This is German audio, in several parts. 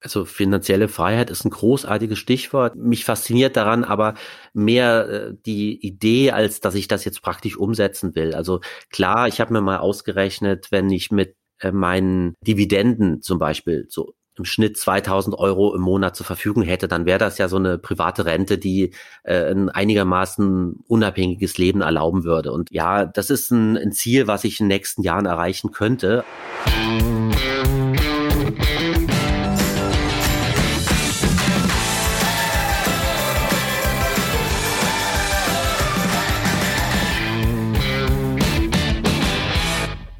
Also finanzielle Freiheit ist ein großartiges Stichwort. Mich fasziniert daran aber mehr äh, die Idee, als dass ich das jetzt praktisch umsetzen will. Also klar, ich habe mir mal ausgerechnet, wenn ich mit äh, meinen Dividenden zum Beispiel so im Schnitt 2000 Euro im Monat zur Verfügung hätte, dann wäre das ja so eine private Rente, die äh, ein einigermaßen unabhängiges Leben erlauben würde. Und ja, das ist ein, ein Ziel, was ich in den nächsten Jahren erreichen könnte.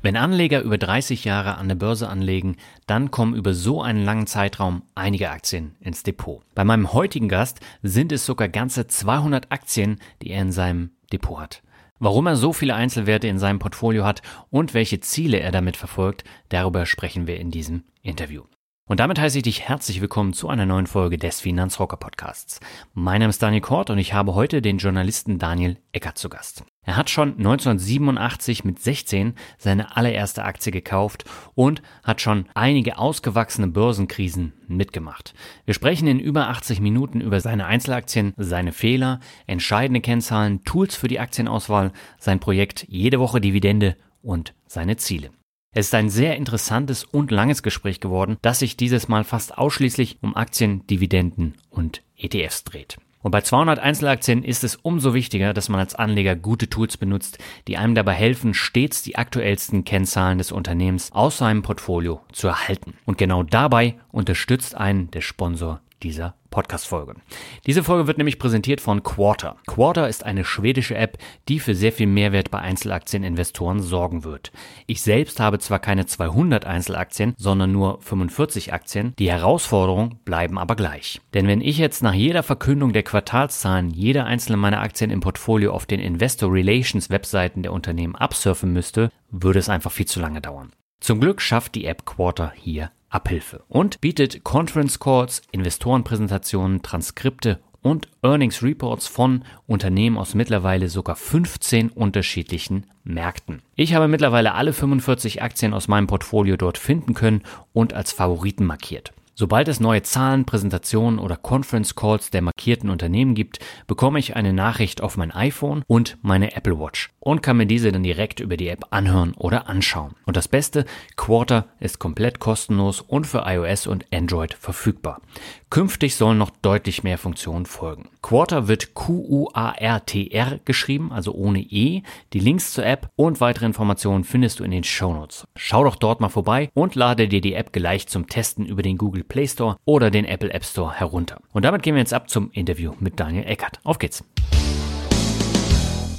Wenn Anleger über 30 Jahre an der Börse anlegen, dann kommen über so einen langen Zeitraum einige Aktien ins Depot. Bei meinem heutigen Gast sind es sogar ganze 200 Aktien, die er in seinem Depot hat. Warum er so viele Einzelwerte in seinem Portfolio hat und welche Ziele er damit verfolgt, darüber sprechen wir in diesem Interview. Und damit heiße ich dich herzlich willkommen zu einer neuen Folge des Finanzrocker Podcasts. Mein Name ist Daniel Kort und ich habe heute den Journalisten Daniel Eckert zu Gast. Er hat schon 1987 mit 16 seine allererste Aktie gekauft und hat schon einige ausgewachsene Börsenkrisen mitgemacht. Wir sprechen in über 80 Minuten über seine Einzelaktien, seine Fehler, entscheidende Kennzahlen, Tools für die Aktienauswahl, sein Projekt Jede Woche Dividende und seine Ziele. Es ist ein sehr interessantes und langes Gespräch geworden, das sich dieses Mal fast ausschließlich um Aktien, Dividenden und ETFs dreht. Und bei 200 Einzelaktien ist es umso wichtiger, dass man als Anleger gute Tools benutzt, die einem dabei helfen, stets die aktuellsten Kennzahlen des Unternehmens aus seinem Portfolio zu erhalten. Und genau dabei unterstützt einen der Sponsor dieser Podcast-Folge. Diese Folge wird nämlich präsentiert von Quarter. Quarter ist eine schwedische App, die für sehr viel Mehrwert bei Einzelaktieninvestoren sorgen wird. Ich selbst habe zwar keine 200 Einzelaktien, sondern nur 45 Aktien. Die Herausforderungen bleiben aber gleich. Denn wenn ich jetzt nach jeder Verkündung der Quartalszahlen jede einzelne meiner Aktien im Portfolio auf den Investor Relations Webseiten der Unternehmen absurfen müsste, würde es einfach viel zu lange dauern. Zum Glück schafft die App Quarter hier Abhilfe und bietet Conference Calls, Investorenpräsentationen, Transkripte und Earnings Reports von Unternehmen aus mittlerweile sogar 15 unterschiedlichen Märkten. Ich habe mittlerweile alle 45 Aktien aus meinem Portfolio dort finden können und als Favoriten markiert. Sobald es neue Zahlen, Präsentationen oder Conference Calls der markierten Unternehmen gibt, bekomme ich eine Nachricht auf mein iPhone und meine Apple Watch und kann mir diese dann direkt über die App anhören oder anschauen. Und das Beste, Quarter ist komplett kostenlos und für iOS und Android verfügbar. Künftig sollen noch deutlich mehr Funktionen folgen. Quarter wird Q-U-A-R-T-R geschrieben, also ohne E. Die Links zur App und weitere Informationen findest du in den Shownotes. Schau doch dort mal vorbei und lade dir die App gleich zum Testen über den Google Play Store oder den Apple App Store herunter. Und damit gehen wir jetzt ab zum Interview mit Daniel Eckert. Auf geht's!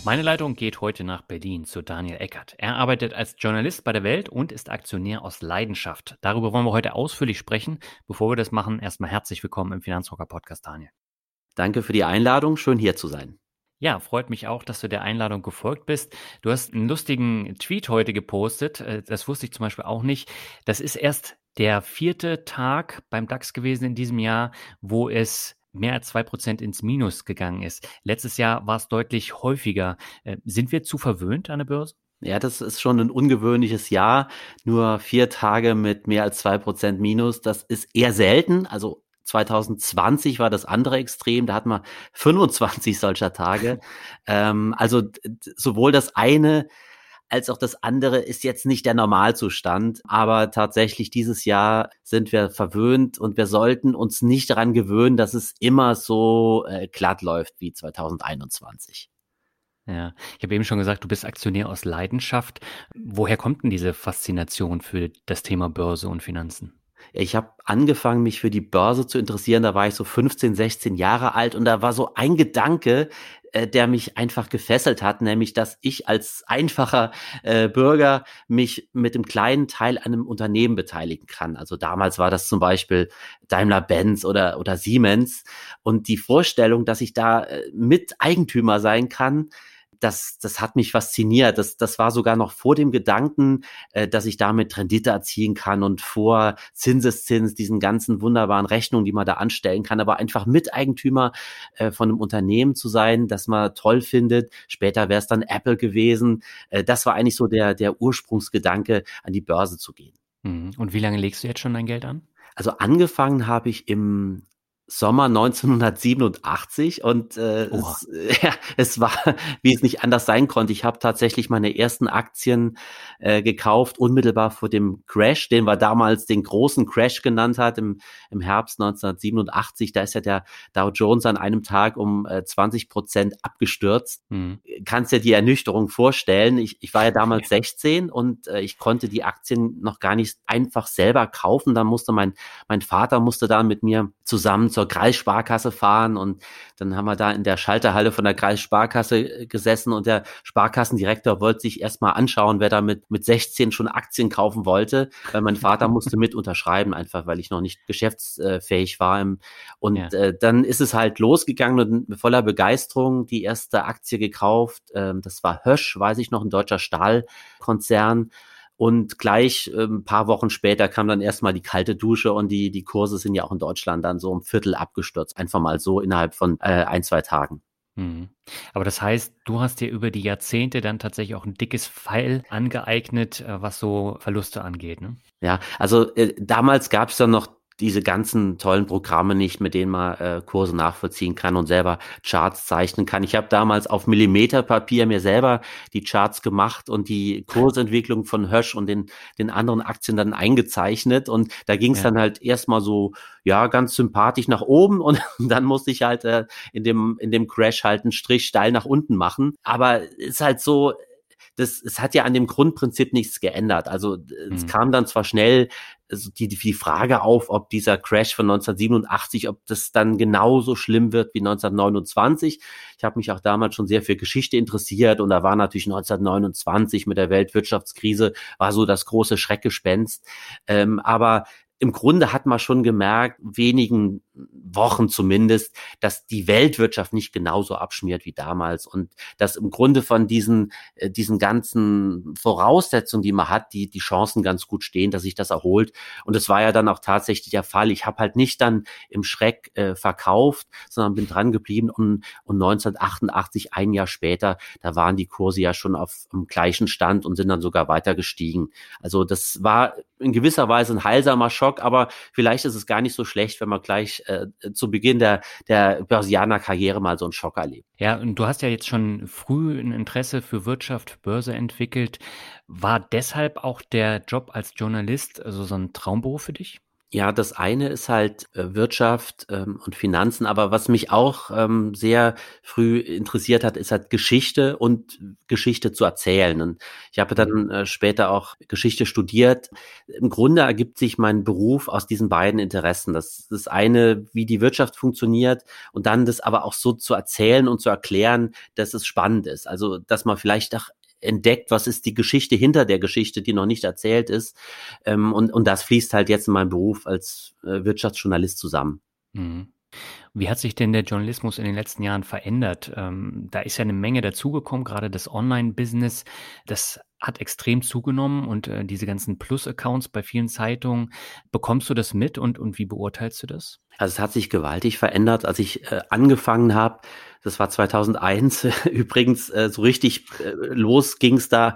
Meine Leitung geht heute nach Berlin zu Daniel Eckert. Er arbeitet als Journalist bei der Welt und ist Aktionär aus Leidenschaft. Darüber wollen wir heute ausführlich sprechen. Bevor wir das machen, erstmal herzlich willkommen im Finanzrocker Podcast, Daniel. Danke für die Einladung. Schön hier zu sein. Ja, freut mich auch, dass du der Einladung gefolgt bist. Du hast einen lustigen Tweet heute gepostet. Äh, das wusste ich zum Beispiel auch nicht. Das ist erst der vierte Tag beim DAX gewesen in diesem Jahr, wo es mehr als zwei Prozent ins Minus gegangen ist. Letztes Jahr war es deutlich häufiger. Äh, sind wir zu verwöhnt an der Börse? Ja, das ist schon ein ungewöhnliches Jahr. Nur vier Tage mit mehr als zwei Prozent Minus. Das ist eher selten. Also 2020 war das andere Extrem, da hatten wir 25 solcher Tage. ähm, also sowohl das eine als auch das andere ist jetzt nicht der Normalzustand. Aber tatsächlich dieses Jahr sind wir verwöhnt und wir sollten uns nicht daran gewöhnen, dass es immer so äh, glatt läuft wie 2021. Ja, ich habe eben schon gesagt, du bist Aktionär aus Leidenschaft. Woher kommt denn diese Faszination für das Thema Börse und Finanzen? Ich habe angefangen, mich für die Börse zu interessieren. Da war ich so 15, 16 Jahre alt und da war so ein Gedanke, äh, der mich einfach gefesselt hat, nämlich dass ich als einfacher äh, Bürger mich mit dem kleinen Teil an einem Unternehmen beteiligen kann. Also damals war das zum Beispiel Daimler-Benz oder, oder Siemens. Und die Vorstellung, dass ich da äh, mit Eigentümer sein kann, das, das hat mich fasziniert. Das, das war sogar noch vor dem Gedanken, äh, dass ich damit Rendite erzielen kann und vor Zinseszins, diesen ganzen wunderbaren Rechnungen, die man da anstellen kann, aber einfach Miteigentümer äh, von einem Unternehmen zu sein, das man toll findet. Später wäre es dann Apple gewesen. Äh, das war eigentlich so der, der Ursprungsgedanke, an die Börse zu gehen. Mhm. Und wie lange legst du jetzt schon dein Geld an? Also angefangen habe ich im Sommer 1987 und äh, es, ja, es war, wie es nicht anders sein konnte. Ich habe tatsächlich meine ersten Aktien äh, gekauft, unmittelbar vor dem Crash, den wir damals den großen Crash genannt hat, im, im Herbst 1987. Da ist ja der Dow Jones an einem Tag um äh, 20 Prozent abgestürzt. Mhm. Kannst dir die Ernüchterung vorstellen. Ich, ich war ja damals 16 und äh, ich konnte die Aktien noch gar nicht einfach selber kaufen. Da musste mein, mein Vater musste da mit mir zusammen zur Kreissparkasse fahren und dann haben wir da in der Schalterhalle von der Kreissparkasse äh, gesessen und der Sparkassendirektor wollte sich erstmal anschauen, wer da mit, mit 16 schon Aktien kaufen wollte, weil mein Vater musste mit unterschreiben, einfach weil ich noch nicht geschäftsfähig war. Und ja. äh, dann ist es halt losgegangen und mit voller Begeisterung die erste Aktie gekauft. Ähm, das war Hösch, weiß ich noch, ein deutscher Stahlkonzern. Und gleich äh, ein paar Wochen später kam dann erstmal die kalte Dusche und die, die Kurse sind ja auch in Deutschland dann so um Viertel abgestürzt. Einfach mal so innerhalb von äh, ein, zwei Tagen. Mhm. Aber das heißt, du hast dir über die Jahrzehnte dann tatsächlich auch ein dickes Pfeil angeeignet, äh, was so Verluste angeht, ne? Ja, also äh, damals gab es dann noch diese ganzen tollen Programme nicht, mit denen man äh, Kurse nachvollziehen kann und selber Charts zeichnen kann. Ich habe damals auf Millimeterpapier mir selber die Charts gemacht und die Kursentwicklung von Hösch und den, den anderen Aktien dann eingezeichnet. Und da ging es ja. dann halt erstmal so, ja, ganz sympathisch nach oben und dann musste ich halt äh, in, dem, in dem Crash halt einen Strich steil nach unten machen. Aber ist halt so, das, es hat ja an dem Grundprinzip nichts geändert. Also es mhm. kam dann zwar schnell also die, die Frage auf, ob dieser Crash von 1987, ob das dann genauso schlimm wird wie 1929. Ich habe mich auch damals schon sehr für Geschichte interessiert und da war natürlich 1929 mit der Weltwirtschaftskrise war so das große Schreckgespenst. Ähm, aber im Grunde hat man schon gemerkt, wenigen Wochen zumindest, dass die Weltwirtschaft nicht genauso abschmiert wie damals und dass im Grunde von diesen, äh, diesen ganzen Voraussetzungen, die man hat, die, die Chancen ganz gut stehen, dass sich das erholt. Und es war ja dann auch tatsächlich der Fall. Ich habe halt nicht dann im Schreck äh, verkauft, sondern bin dran geblieben und, und 1988, ein Jahr später, da waren die Kurse ja schon auf dem gleichen Stand und sind dann sogar weiter gestiegen. Also das war in gewisser Weise ein heilsamer Schock, aber vielleicht ist es gar nicht so schlecht, wenn man gleich äh, zu Beginn der, der Börsianer-Karriere mal so einen Schock erlebt. Ja, und du hast ja jetzt schon früh ein Interesse für Wirtschaft, Börse entwickelt. War deshalb auch der Job als Journalist also so ein Traumberuf für dich? Ja, das eine ist halt äh, Wirtschaft ähm, und Finanzen, aber was mich auch ähm, sehr früh interessiert hat, ist halt Geschichte und Geschichte zu erzählen. Und ich habe dann äh, später auch Geschichte studiert. Im Grunde ergibt sich mein Beruf aus diesen beiden Interessen. Das, das eine, wie die Wirtschaft funktioniert und dann das aber auch so zu erzählen und zu erklären, dass es spannend ist. Also, dass man vielleicht auch entdeckt, was ist die Geschichte hinter der Geschichte, die noch nicht erzählt ist. Ähm, und, und das fließt halt jetzt in meinem Beruf als äh, Wirtschaftsjournalist zusammen. Mhm. Wie hat sich denn der Journalismus in den letzten Jahren verändert? Ähm, da ist ja eine Menge dazugekommen, gerade das Online-Business, das hat extrem zugenommen und äh, diese ganzen Plus-Accounts bei vielen Zeitungen. Bekommst du das mit und, und wie beurteilst du das? Also es hat sich gewaltig verändert, als ich äh, angefangen habe. Das war 2001 übrigens äh, so richtig äh, los ging es da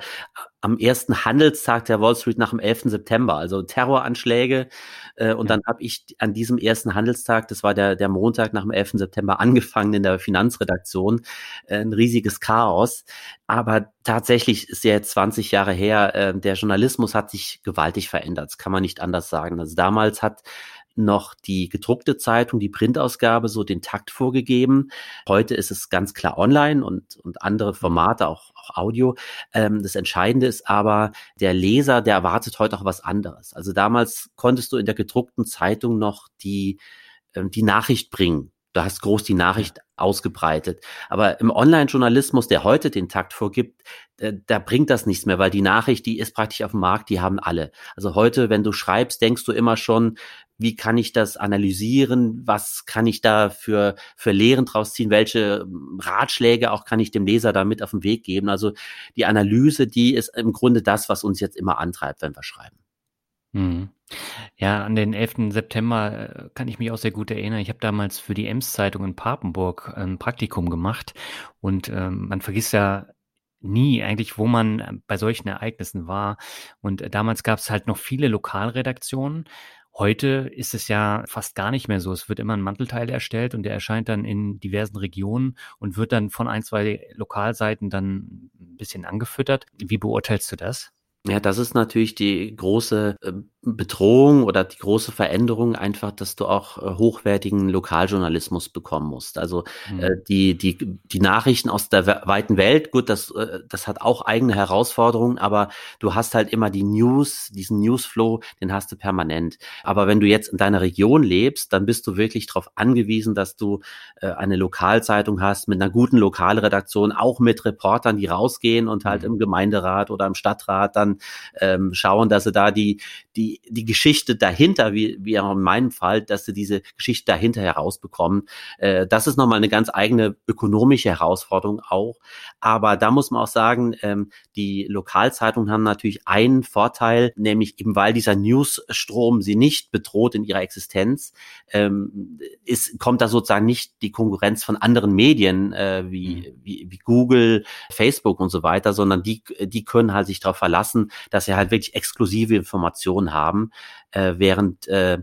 am ersten Handelstag der Wall Street nach dem 11. September, also Terroranschläge. Äh, und ja. dann habe ich an diesem ersten Handelstag, das war der, der Montag nach dem 11. September, angefangen in der Finanzredaktion. Äh, ein riesiges Chaos. Aber tatsächlich ist ja jetzt 20 Jahre her, äh, der Journalismus hat sich gewaltig verändert. Das kann man nicht anders sagen. Also damals hat noch die gedruckte Zeitung, die Printausgabe so den Takt vorgegeben. Heute ist es ganz klar online und, und andere Formate, auch, auch Audio. Ähm, das Entscheidende ist aber, der Leser, der erwartet heute auch was anderes. Also damals konntest du in der gedruckten Zeitung noch die, ähm, die Nachricht bringen. Du hast groß die Nachricht ausgebreitet. Aber im Online-Journalismus, der heute den Takt vorgibt, da, da bringt das nichts mehr, weil die Nachricht, die ist praktisch auf dem Markt, die haben alle. Also heute, wenn du schreibst, denkst du immer schon, wie kann ich das analysieren? Was kann ich da für, für Lehren draus ziehen? Welche hm, Ratschläge auch kann ich dem Leser da mit auf den Weg geben? Also die Analyse, die ist im Grunde das, was uns jetzt immer antreibt, wenn wir schreiben. Mhm. Ja, an den 11. September äh, kann ich mich auch sehr gut erinnern. Ich habe damals für die Ems-Zeitung in Papenburg ein Praktikum gemacht und ähm, man vergisst ja nie eigentlich, wo man äh, bei solchen Ereignissen war. Und äh, damals gab es halt noch viele Lokalredaktionen. Heute ist es ja fast gar nicht mehr so. Es wird immer ein Mantelteil erstellt und der erscheint dann in diversen Regionen und wird dann von ein, zwei Lokalseiten dann ein bisschen angefüttert. Wie beurteilst du das? Ja, das ist natürlich die große äh, Bedrohung oder die große Veränderung einfach, dass du auch äh, hochwertigen Lokaljournalismus bekommen musst. Also mhm. äh, die, die, die Nachrichten aus der weiten Welt, gut, das, äh, das hat auch eigene Herausforderungen, aber du hast halt immer die News, diesen Newsflow, den hast du permanent. Aber wenn du jetzt in deiner Region lebst, dann bist du wirklich darauf angewiesen, dass du äh, eine Lokalzeitung hast mit einer guten Lokalredaktion, auch mit Reportern, die rausgehen und halt mhm. im Gemeinderat oder im Stadtrat dann ähm, schauen, dass sie da die, die, die Geschichte dahinter, wie, wie auch in meinem Fall, dass sie diese Geschichte dahinter herausbekommen. Äh, das ist nochmal eine ganz eigene ökonomische Herausforderung auch. Aber da muss man auch sagen, ähm, die Lokalzeitungen haben natürlich einen Vorteil, nämlich eben weil dieser Newsstrom sie nicht bedroht in ihrer Existenz, ähm, ist, kommt da sozusagen nicht die Konkurrenz von anderen Medien äh, wie, mhm. wie, wie Google, Facebook und so weiter, sondern die, die können halt sich darauf verlassen, dass sie halt wirklich exklusive Informationen haben, äh, während äh,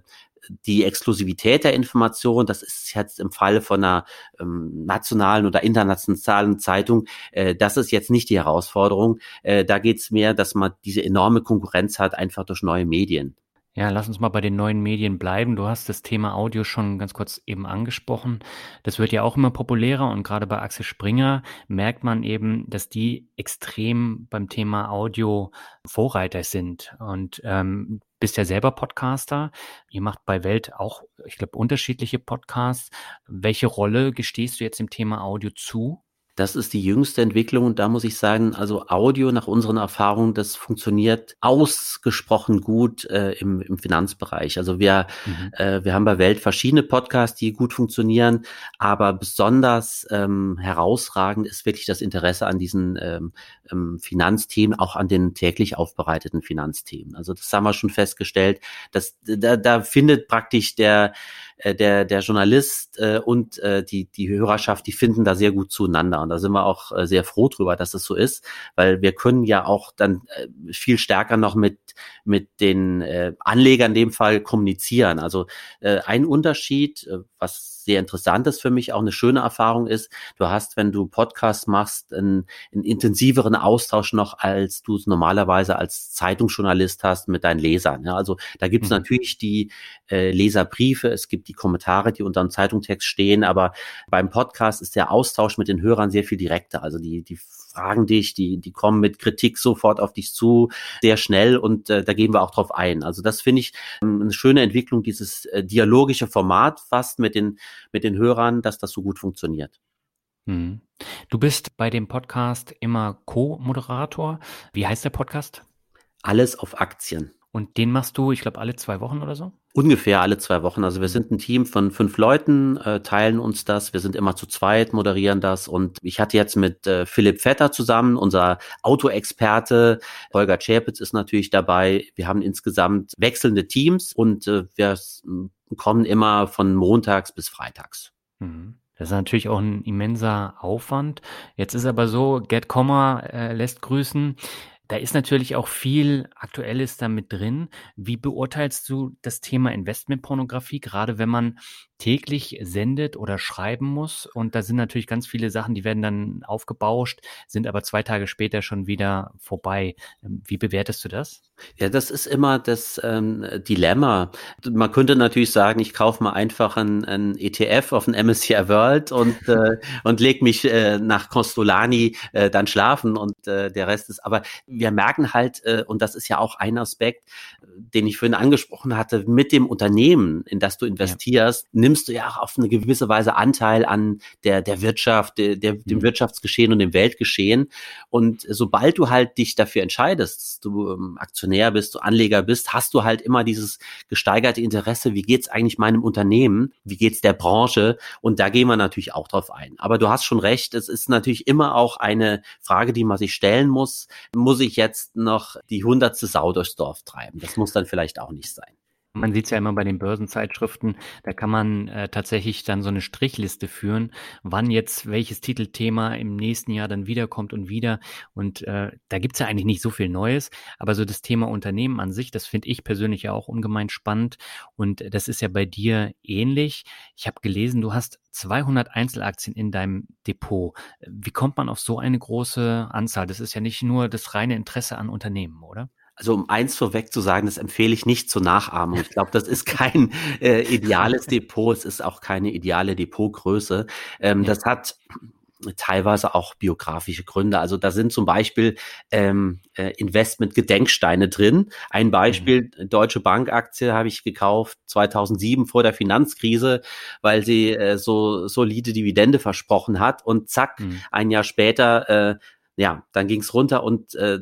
die Exklusivität der Information, das ist jetzt im Falle von einer ähm, nationalen oder internationalen Zeitung, äh, das ist jetzt nicht die Herausforderung. Äh, da geht es mehr, dass man diese enorme Konkurrenz hat, einfach durch neue Medien. Ja, lass uns mal bei den neuen Medien bleiben. Du hast das Thema Audio schon ganz kurz eben angesprochen. Das wird ja auch immer populärer und gerade bei Axel Springer merkt man eben, dass die extrem beim Thema Audio Vorreiter sind. Und ähm, bist ja selber Podcaster. Ihr macht bei Welt auch, ich glaube, unterschiedliche Podcasts. Welche Rolle gestehst du jetzt im Thema Audio zu? Das ist die jüngste Entwicklung und da muss ich sagen, also Audio nach unseren Erfahrungen, das funktioniert ausgesprochen gut äh, im, im Finanzbereich. Also wir, mhm. äh, wir haben bei Welt verschiedene Podcasts, die gut funktionieren, aber besonders ähm, herausragend ist wirklich das Interesse an diesen ähm, ähm, Finanzthemen, auch an den täglich aufbereiteten Finanzthemen. Also das haben wir schon festgestellt, dass da, da findet praktisch der äh, der, der Journalist äh, und äh, die, die Hörerschaft, die finden da sehr gut zueinander. Und da sind wir auch äh, sehr froh drüber, dass es so ist, weil wir können ja auch dann äh, viel stärker noch mit, mit den äh, Anlegern in dem Fall kommunizieren. Also äh, ein Unterschied, äh, was sehr interessant ist für mich, auch eine schöne Erfahrung ist, du hast, wenn du Podcasts machst, einen, einen intensiveren Austausch noch, als du es normalerweise als Zeitungsjournalist hast mit deinen Lesern. Ja, also da gibt es mhm. natürlich die äh, Leserbriefe, es gibt die Kommentare, die unter dem Zeitungstext stehen, aber beim Podcast ist der Austausch mit den Hörern sehr viel direkter. Also die, die fragen dich, die, die kommen mit Kritik sofort auf dich zu, sehr schnell und äh, da gehen wir auch drauf ein. Also das finde ich ähm, eine schöne Entwicklung, dieses äh, dialogische Format fast mit den, mit den Hörern, dass das so gut funktioniert. Hm. Du bist bei dem Podcast immer Co-Moderator. Wie heißt der Podcast? Alles auf Aktien. Und den machst du, ich glaube, alle zwei Wochen oder so? Ungefähr alle zwei Wochen. Also wir sind ein Team von fünf Leuten, äh, teilen uns das. Wir sind immer zu zweit, moderieren das. Und ich hatte jetzt mit äh, Philipp Vetter zusammen, unser Autoexperte. Holger Czerpitz ist natürlich dabei. Wir haben insgesamt wechselnde Teams und äh, wir kommen immer von montags bis freitags. Mhm. Das ist natürlich auch ein immenser Aufwand. Jetzt ist aber so, Get Comma äh, lässt grüßen. Da ist natürlich auch viel Aktuelles damit drin. Wie beurteilst du das Thema Investmentpornografie, gerade wenn man täglich sendet oder schreiben muss. Und da sind natürlich ganz viele Sachen, die werden dann aufgebauscht, sind aber zwei Tage später schon wieder vorbei. Ähm, wie bewertest du das? Ja, das ist immer das ähm, Dilemma. Man könnte natürlich sagen, ich kaufe mal einfach ein, ein ETF auf ein MSCI World und, äh, und leg mich äh, nach Costolani äh, dann schlafen und äh, der Rest ist. Aber wir merken halt, äh, und das ist ja auch ein Aspekt, den ich vorhin angesprochen hatte, mit dem Unternehmen, in das du investierst, ja. Nimmst du ja auch auf eine gewisse Weise Anteil an der, der Wirtschaft, der, der, dem mhm. Wirtschaftsgeschehen und dem Weltgeschehen. Und sobald du halt dich dafür entscheidest, du ähm, Aktionär bist, du Anleger bist, hast du halt immer dieses gesteigerte Interesse, wie geht's eigentlich meinem Unternehmen, wie geht's der Branche? Und da gehen wir natürlich auch drauf ein. Aber du hast schon recht, es ist natürlich immer auch eine Frage, die man sich stellen muss. Muss ich jetzt noch die hundertste Sau durchs Dorf treiben? Das muss dann vielleicht auch nicht sein. Man sieht es ja immer bei den Börsenzeitschriften, da kann man äh, tatsächlich dann so eine Strichliste führen, wann jetzt welches Titelthema im nächsten Jahr dann wiederkommt und wieder. Und äh, da gibt's ja eigentlich nicht so viel Neues, aber so das Thema Unternehmen an sich, das finde ich persönlich ja auch ungemein spannend. Und das ist ja bei dir ähnlich. Ich habe gelesen, du hast 200 Einzelaktien in deinem Depot. Wie kommt man auf so eine große Anzahl? Das ist ja nicht nur das reine Interesse an Unternehmen, oder? Also um eins vorweg zu sagen, das empfehle ich nicht zur Nachahmung. Ich glaube, das ist kein äh, ideales Depot, es ist auch keine ideale Depotgröße. Ähm, ja. Das hat teilweise auch biografische Gründe. Also da sind zum Beispiel ähm, äh, Investment-Gedenksteine drin. Ein Beispiel, mhm. Deutsche Bank-Aktie habe ich gekauft 2007 vor der Finanzkrise, weil sie äh, so solide Dividende versprochen hat und zack, mhm. ein Jahr später äh, ja, dann ging's runter und äh,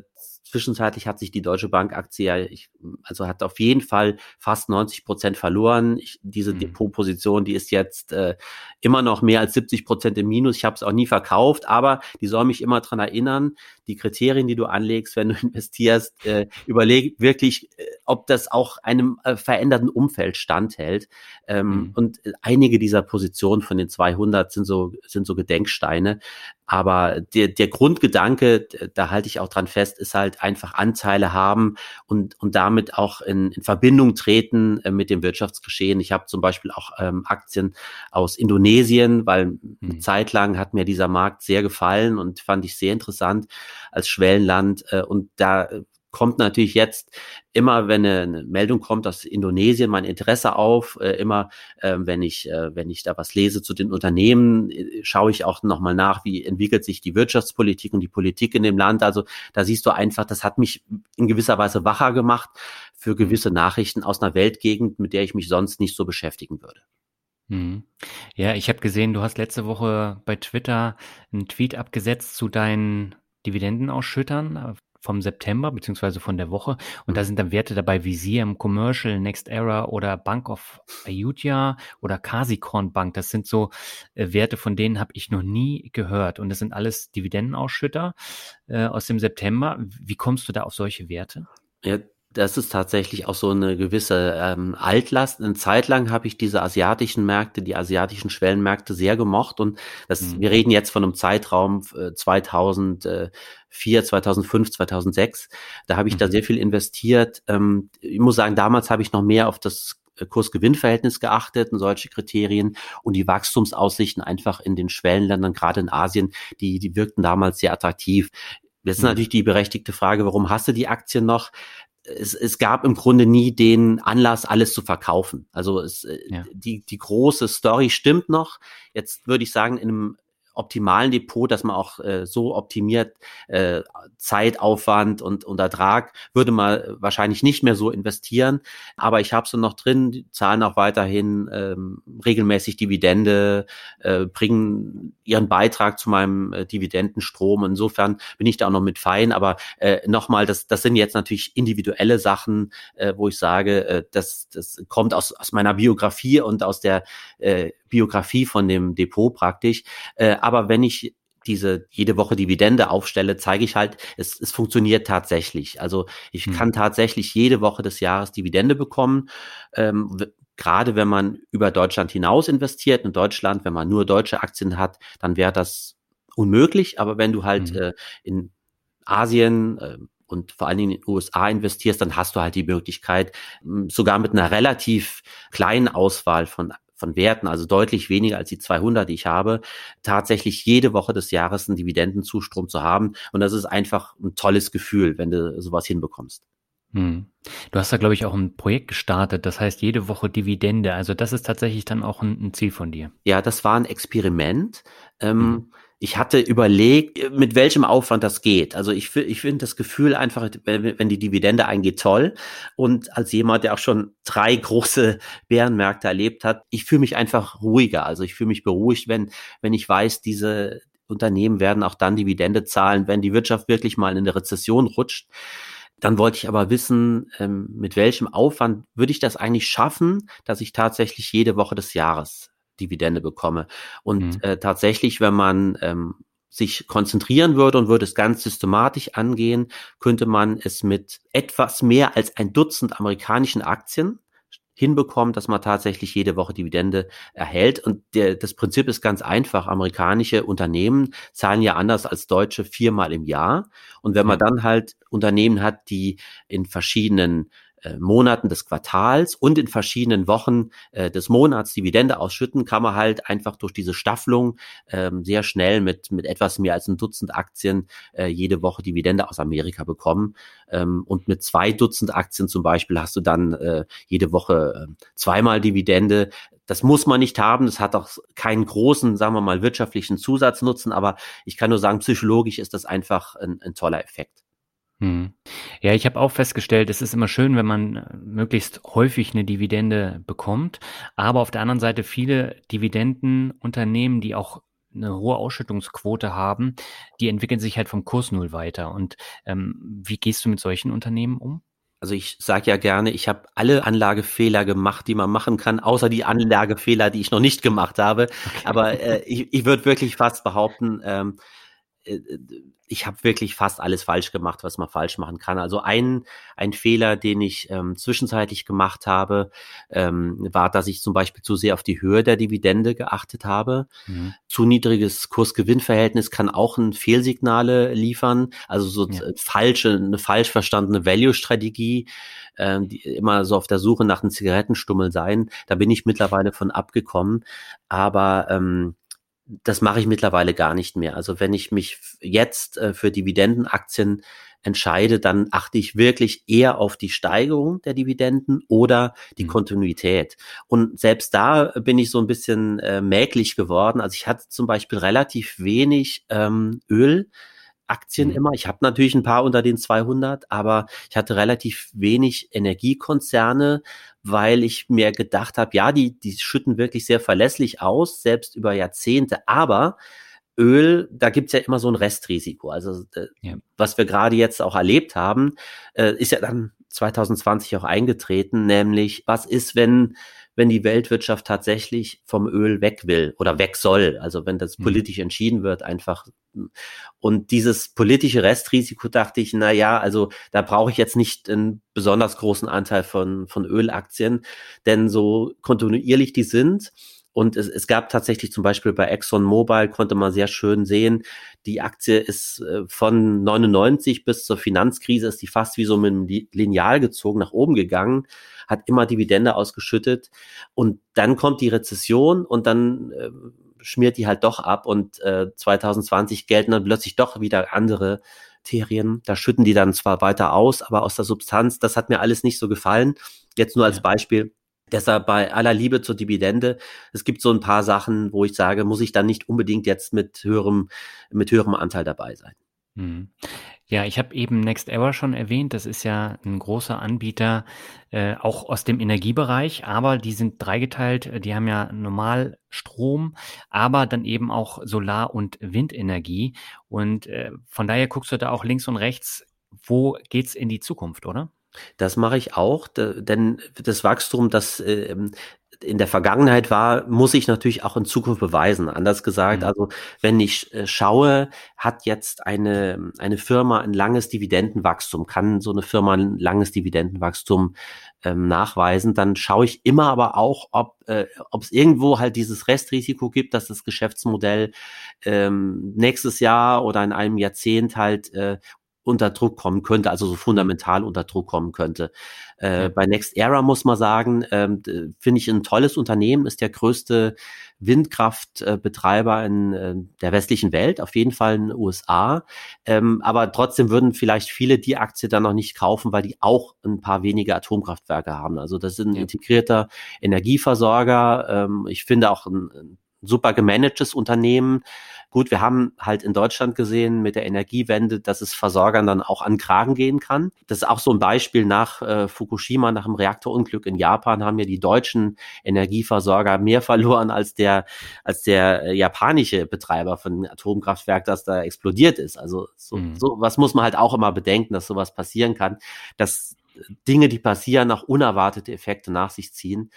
Zwischenzeitlich hat sich die Deutsche Bank Aktie, ich, also hat auf jeden Fall fast 90 Prozent verloren. Ich, diese mhm. Depotposition, die ist jetzt äh, immer noch mehr als 70 Prozent im Minus. Ich habe es auch nie verkauft, aber die soll mich immer dran erinnern, die Kriterien, die du anlegst, wenn du investierst, äh, überleg wirklich, äh, ob das auch einem äh, veränderten Umfeld standhält. Ähm, mhm. Und einige dieser Positionen von den 200 sind so, sind so Gedenksteine. Aber der, der Grundgedanke, da halte ich auch dran fest, ist halt einfach Anteile haben und, und damit auch in, in Verbindung treten äh, mit dem Wirtschaftsgeschehen. Ich habe zum Beispiel auch ähm, Aktien aus Indonesien, weil eine mhm. Zeit lang hat mir dieser Markt sehr gefallen und fand ich sehr interessant als Schwellenland. Äh, und da kommt natürlich jetzt immer, wenn eine Meldung kommt aus Indonesien, mein Interesse auf. Äh, immer, äh, wenn ich, äh, wenn ich da was lese zu den Unternehmen, äh, schaue ich auch nochmal nach, wie entwickelt sich die Wirtschaftspolitik und die Politik in dem Land. Also da siehst du einfach, das hat mich in gewisser Weise wacher gemacht für gewisse Nachrichten aus einer Weltgegend, mit der ich mich sonst nicht so beschäftigen würde. Mhm. Ja, ich habe gesehen, du hast letzte Woche bei Twitter einen Tweet abgesetzt zu deinen Dividendenausschüttern vom September beziehungsweise von der Woche und da mhm. sind dann Werte dabei wie Siam Commercial, Next Era oder Bank of Ayutthaya oder Casicorn Bank. Das sind so äh, Werte, von denen habe ich noch nie gehört und das sind alles Dividendenausschütter äh, aus dem September. Wie kommst du da auf solche Werte? Ja, das ist tatsächlich auch so eine gewisse ähm, Altlast. Eine Zeit lang habe ich diese asiatischen Märkte, die asiatischen Schwellenmärkte sehr gemocht und das, mhm. wir reden jetzt von einem Zeitraum äh, 2004, 2005, 2006. Da habe ich mhm. da sehr viel investiert. Ähm, ich muss sagen, damals habe ich noch mehr auf das Kursgewinnverhältnis geachtet und solche Kriterien und die Wachstumsaussichten einfach in den Schwellenländern, gerade in Asien, die, die wirkten damals sehr attraktiv. Jetzt ist mhm. natürlich die berechtigte Frage, warum hast du die Aktien noch? Es, es gab im Grunde nie den Anlass, alles zu verkaufen. Also es, äh, ja. die, die große Story stimmt noch. Jetzt würde ich sagen, in einem optimalen Depot, dass man auch äh, so optimiert äh, Zeitaufwand und, und Ertrag, würde man wahrscheinlich nicht mehr so investieren. Aber ich habe sie noch drin, die zahlen auch weiterhin ähm, regelmäßig Dividende, äh, bringen ihren Beitrag zu meinem äh, Dividendenstrom. Insofern bin ich da auch noch mit fein. Aber äh, nochmal, das, das sind jetzt natürlich individuelle Sachen, äh, wo ich sage, äh, das, das kommt aus, aus meiner Biografie und aus der äh, Biografie von dem Depot praktisch. Äh, aber wenn ich diese jede Woche Dividende aufstelle, zeige ich halt, es, es funktioniert tatsächlich. Also ich hm. kann tatsächlich jede Woche des Jahres Dividende bekommen. Ähm, gerade wenn man über Deutschland hinaus investiert, in Deutschland, wenn man nur deutsche Aktien hat, dann wäre das unmöglich. Aber wenn du halt hm. äh, in Asien äh, und vor allen Dingen in den USA investierst, dann hast du halt die Möglichkeit, sogar mit einer relativ kleinen Auswahl von von Werten, also deutlich weniger als die 200, die ich habe, tatsächlich jede Woche des Jahres einen Dividendenzustrom zu haben. Und das ist einfach ein tolles Gefühl, wenn du sowas hinbekommst. Hm. Du hast da, glaube ich, auch ein Projekt gestartet, das heißt jede Woche Dividende. Also das ist tatsächlich dann auch ein, ein Ziel von dir. Ja, das war ein Experiment. Ähm, mhm. Ich hatte überlegt, mit welchem Aufwand das geht. Also ich, ich finde das Gefühl einfach, wenn, die Dividende eingeht, toll. Und als jemand, der auch schon drei große Bärenmärkte erlebt hat, ich fühle mich einfach ruhiger. Also ich fühle mich beruhigt, wenn, wenn ich weiß, diese Unternehmen werden auch dann Dividende zahlen, wenn die Wirtschaft wirklich mal in eine Rezession rutscht. Dann wollte ich aber wissen, ähm, mit welchem Aufwand würde ich das eigentlich schaffen, dass ich tatsächlich jede Woche des Jahres Dividende bekomme. Und mhm. äh, tatsächlich, wenn man ähm, sich konzentrieren würde und würde es ganz systematisch angehen, könnte man es mit etwas mehr als ein Dutzend amerikanischen Aktien hinbekommen, dass man tatsächlich jede Woche Dividende erhält. Und der, das Prinzip ist ganz einfach. Amerikanische Unternehmen zahlen ja anders als deutsche viermal im Jahr. Und wenn man dann halt Unternehmen hat, die in verschiedenen Monaten des Quartals und in verschiedenen Wochen äh, des Monats Dividende ausschütten, kann man halt einfach durch diese Staffelung ähm, sehr schnell mit, mit etwas mehr als ein Dutzend Aktien äh, jede Woche Dividende aus Amerika bekommen. Ähm, und mit zwei Dutzend Aktien zum Beispiel hast du dann äh, jede Woche äh, zweimal Dividende. Das muss man nicht haben. Das hat auch keinen großen, sagen wir mal, wirtschaftlichen Zusatznutzen. Aber ich kann nur sagen, psychologisch ist das einfach ein, ein toller Effekt. Hm. Ja, ich habe auch festgestellt, es ist immer schön, wenn man äh, möglichst häufig eine Dividende bekommt, aber auf der anderen Seite viele Dividendenunternehmen, die auch eine hohe Ausschüttungsquote haben, die entwickeln sich halt vom Kurs null weiter. Und ähm, wie gehst du mit solchen Unternehmen um? Also ich sage ja gerne, ich habe alle Anlagefehler gemacht, die man machen kann, außer die Anlagefehler, die ich noch nicht gemacht habe. Okay. Aber äh, ich, ich würde wirklich fast behaupten, ähm, äh, ich habe wirklich fast alles falsch gemacht, was man falsch machen kann. Also ein, ein Fehler, den ich ähm, zwischenzeitlich gemacht habe, ähm, war, dass ich zum Beispiel zu sehr auf die Höhe der Dividende geachtet habe. Mhm. Zu niedriges Kurs-Gewinn-Verhältnis kann auch ein Fehlsignale liefern, also so ja. falsche, eine falsch verstandene Value-Strategie, ähm, die immer so auf der Suche nach einem Zigarettenstummel sein. Da bin ich mittlerweile von abgekommen. Aber ähm, das mache ich mittlerweile gar nicht mehr. Also wenn ich mich jetzt äh, für Dividendenaktien entscheide, dann achte ich wirklich eher auf die Steigerung der Dividenden oder die mhm. Kontinuität. Und selbst da bin ich so ein bisschen äh, mäglich geworden. Also ich hatte zum Beispiel relativ wenig ähm, Öl Aktien mhm. immer. Ich habe natürlich ein paar unter den 200, aber ich hatte relativ wenig Energiekonzerne, weil ich mir gedacht habe, ja, die, die schütten wirklich sehr verlässlich aus, selbst über Jahrzehnte, aber Öl, da gibt's ja immer so ein Restrisiko. Also äh, ja. was wir gerade jetzt auch erlebt haben, äh, ist ja dann 2020 auch eingetreten, nämlich was ist, wenn wenn die Weltwirtschaft tatsächlich vom Öl weg will oder weg soll, also wenn das mhm. politisch entschieden wird, einfach. Und dieses politische Restrisiko dachte ich, na ja, also da brauche ich jetzt nicht einen besonders großen Anteil von, von Ölaktien, denn so kontinuierlich die sind, und es, es gab tatsächlich zum Beispiel bei Exxon Mobil konnte man sehr schön sehen, die Aktie ist äh, von 99 bis zur Finanzkrise ist die fast wie so mit einem Lineal gezogen nach oben gegangen, hat immer Dividende ausgeschüttet und dann kommt die Rezession und dann äh, schmiert die halt doch ab und äh, 2020 gelten dann plötzlich doch wieder andere Terien. Da schütten die dann zwar weiter aus, aber aus der Substanz, das hat mir alles nicht so gefallen. Jetzt nur als Beispiel. Deshalb bei aller Liebe zur Dividende, es gibt so ein paar Sachen, wo ich sage, muss ich dann nicht unbedingt jetzt mit höherem, mit höherem Anteil dabei sein. Hm. Ja, ich habe eben Next Ever schon erwähnt. Das ist ja ein großer Anbieter, äh, auch aus dem Energiebereich, aber die sind dreigeteilt. Die haben ja normal Strom, aber dann eben auch Solar- und Windenergie. Und äh, von daher guckst du da auch links und rechts, wo geht's in die Zukunft, oder? Das mache ich auch, denn das Wachstum, das ähm, in der Vergangenheit war, muss ich natürlich auch in Zukunft beweisen. Anders gesagt, mhm. also wenn ich äh, schaue, hat jetzt eine, eine Firma ein langes Dividendenwachstum, kann so eine Firma ein langes Dividendenwachstum ähm, nachweisen, dann schaue ich immer aber auch, ob äh, ob es irgendwo halt dieses Restrisiko gibt, dass das Geschäftsmodell ähm, nächstes Jahr oder in einem Jahrzehnt halt äh, unter Druck kommen könnte, also so fundamental unter Druck kommen könnte. Äh, bei Next Era muss man sagen, ähm, finde ich ein tolles Unternehmen, ist der größte Windkraftbetreiber in äh, der westlichen Welt, auf jeden Fall in den USA. Ähm, aber trotzdem würden vielleicht viele die Aktie dann noch nicht kaufen, weil die auch ein paar wenige Atomkraftwerke haben. Also das ist ein integrierter Energieversorger. Ähm, ich finde auch ein, ein super gemanagtes Unternehmen. Gut, wir haben halt in Deutschland gesehen mit der Energiewende, dass es Versorgern dann auch an Kragen gehen kann. Das ist auch so ein Beispiel nach äh, Fukushima, nach dem Reaktorunglück in Japan haben ja die deutschen Energieversorger mehr verloren als der, als der äh, japanische Betreiber von Atomkraftwerk, das da explodiert ist. Also so, mhm. so was muss man halt auch immer bedenken, dass sowas passieren kann, dass Dinge, die passieren, auch unerwartete Effekte nach sich ziehen.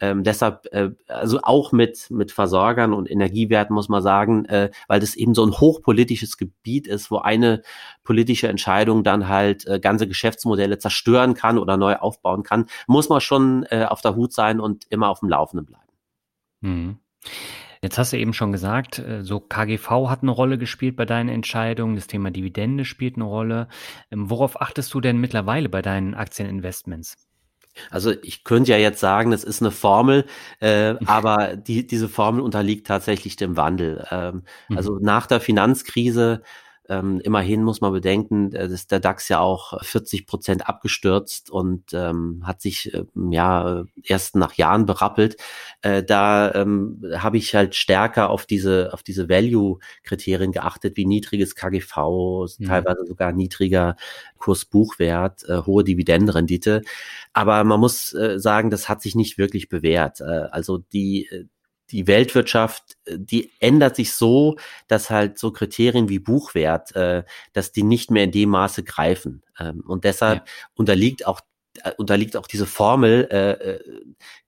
Ähm, deshalb, äh, also auch mit, mit Versorgern und Energiewerten muss man sagen, äh, weil das eben so ein hochpolitisches Gebiet ist, wo eine politische Entscheidung dann halt äh, ganze Geschäftsmodelle zerstören kann oder neu aufbauen kann, muss man schon äh, auf der Hut sein und immer auf dem Laufenden bleiben. Mhm. Jetzt hast du eben schon gesagt, äh, so KGV hat eine Rolle gespielt bei deinen Entscheidungen, das Thema Dividende spielt eine Rolle. Ähm, worauf achtest du denn mittlerweile bei deinen Aktieninvestments? Also ich könnte ja jetzt sagen, das ist eine Formel, äh, aber die, diese Formel unterliegt tatsächlich dem Wandel. Ähm, mhm. Also nach der Finanzkrise ähm, immerhin muss man bedenken, äh, dass der DAX ja auch 40 Prozent abgestürzt und ähm, hat sich äh, ja erst nach Jahren berappelt. Äh, da ähm, habe ich halt stärker auf diese auf diese Value-Kriterien geachtet, wie niedriges KGV, mhm. teilweise sogar niedriger Kursbuchwert, äh, hohe Dividendenrendite. Aber man muss äh, sagen, das hat sich nicht wirklich bewährt. Äh, also die die Weltwirtschaft, äh, die ändert sich so, dass halt so Kriterien wie Buchwert, äh, dass die nicht mehr in dem Maße greifen. Ähm, und deshalb ja. unterliegt auch äh, unterliegt auch diese Formel äh, äh,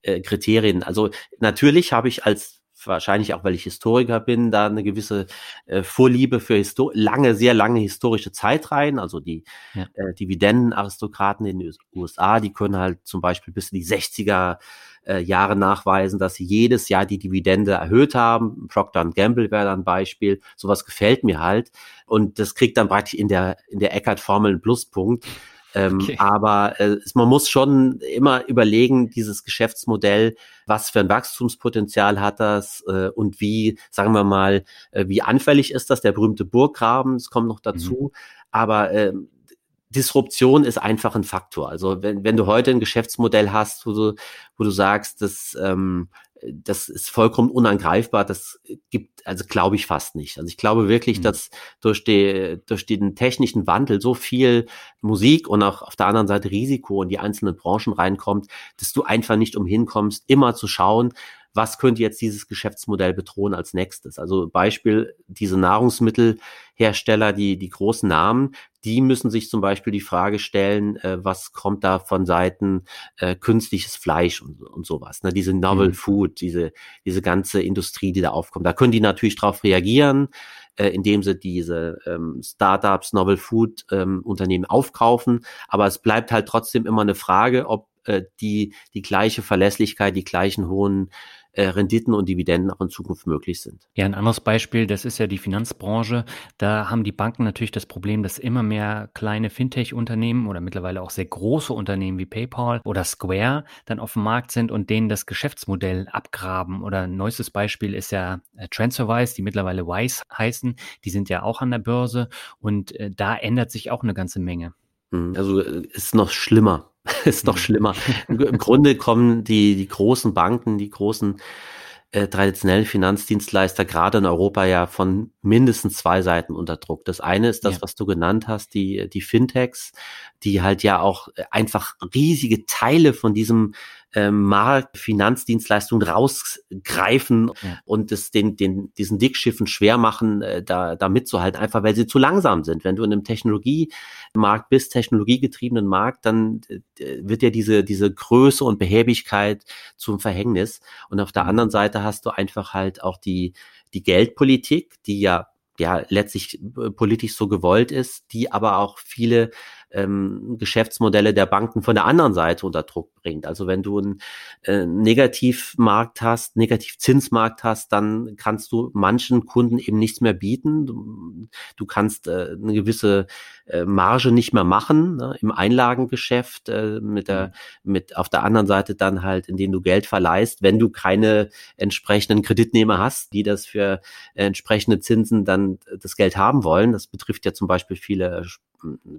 äh, Kriterien. Also natürlich habe ich als wahrscheinlich auch, weil ich Historiker bin, da eine gewisse äh, Vorliebe für Histo lange, sehr lange historische Zeitreihen. Also die ja. äh, Dividendenaristokraten in den USA, die können halt zum Beispiel bis in die 60er äh, Jahre nachweisen, dass sie jedes Jahr die Dividende erhöht haben. Procter Gamble wäre dann ein Beispiel. Sowas gefällt mir halt. Und das kriegt dann praktisch in der, in der Eckert-Formel einen Pluspunkt. Ähm, okay. Aber äh, man muss schon immer überlegen, dieses Geschäftsmodell, was für ein Wachstumspotenzial hat das äh, und wie, sagen wir mal, äh, wie anfällig ist das, der berühmte Burggraben, es kommt noch dazu. Mhm. Aber äh, Disruption ist einfach ein Faktor. Also wenn, wenn du heute ein Geschäftsmodell hast, wo du, wo du sagst, das, ähm, das ist vollkommen unangreifbar, das gibt, also glaube ich fast nicht. Also ich glaube wirklich, mhm. dass durch, die, durch den technischen Wandel so viel Musik und auch auf der anderen Seite Risiko in die einzelnen Branchen reinkommt, dass du einfach nicht umhin kommst, immer zu schauen, was könnte jetzt dieses Geschäftsmodell bedrohen als nächstes. Also Beispiel, diese Nahrungsmittelhersteller, die, die großen Namen, die müssen sich zum Beispiel die Frage stellen, äh, was kommt da von Seiten äh, künstliches Fleisch und, und sowas. Ne? Diese Novel mhm. Food, diese, diese ganze Industrie, die da aufkommt. Da können die natürlich darauf reagieren, äh, indem sie diese ähm, Startups, Novel Food ähm, Unternehmen aufkaufen. Aber es bleibt halt trotzdem immer eine Frage, ob äh, die die gleiche Verlässlichkeit, die gleichen hohen äh, Renditen und Dividenden auch in Zukunft möglich sind. Ja, ein anderes Beispiel, das ist ja die Finanzbranche. Da haben die Banken natürlich das Problem, dass immer mehr kleine Fintech-Unternehmen oder mittlerweile auch sehr große Unternehmen wie PayPal oder Square dann auf dem Markt sind und denen das Geschäftsmodell abgraben. Oder ein neuestes Beispiel ist ja äh, TransferWise, die mittlerweile Wise heißen. Die sind ja auch an der Börse und äh, da ändert sich auch eine ganze Menge. Hm, also äh, ist noch schlimmer. ist noch schlimmer. Im Grunde kommen die, die großen Banken, die großen äh, traditionellen Finanzdienstleister gerade in Europa ja von mindestens zwei Seiten unter Druck. Das eine ist das, ja. was du genannt hast, die, die Fintechs, die halt ja auch einfach riesige Teile von diesem ähm, Markt Finanzdienstleistungen rausgreifen ja. und es den, den, diesen Dickschiffen schwer machen, äh, da, da mitzuhalten, einfach weil sie zu langsam sind. Wenn du in einem Technologiemarkt bist, technologiegetriebenen Markt, dann äh, wird ja diese, diese Größe und Behäbigkeit zum Verhängnis. Und auf der mhm. anderen Seite hast du einfach halt auch die, die Geldpolitik, die ja ja letztlich äh, politisch so gewollt ist, die aber auch viele ähm, Geschäftsmodelle der Banken von der anderen Seite unter Druck bringt. Also wenn du einen äh, Negativmarkt hast, Negativzinsmarkt hast, dann kannst du manchen Kunden eben nichts mehr bieten. Du, du kannst äh, eine gewisse äh, Marge nicht mehr machen ne, im Einlagengeschäft äh, mit der mhm. mit auf der anderen Seite dann halt, indem du Geld verleihst, wenn du keine entsprechenden Kreditnehmer hast, die das für äh, entsprechende Zinsen dann das Geld haben wollen. Das betrifft ja zum Beispiel viele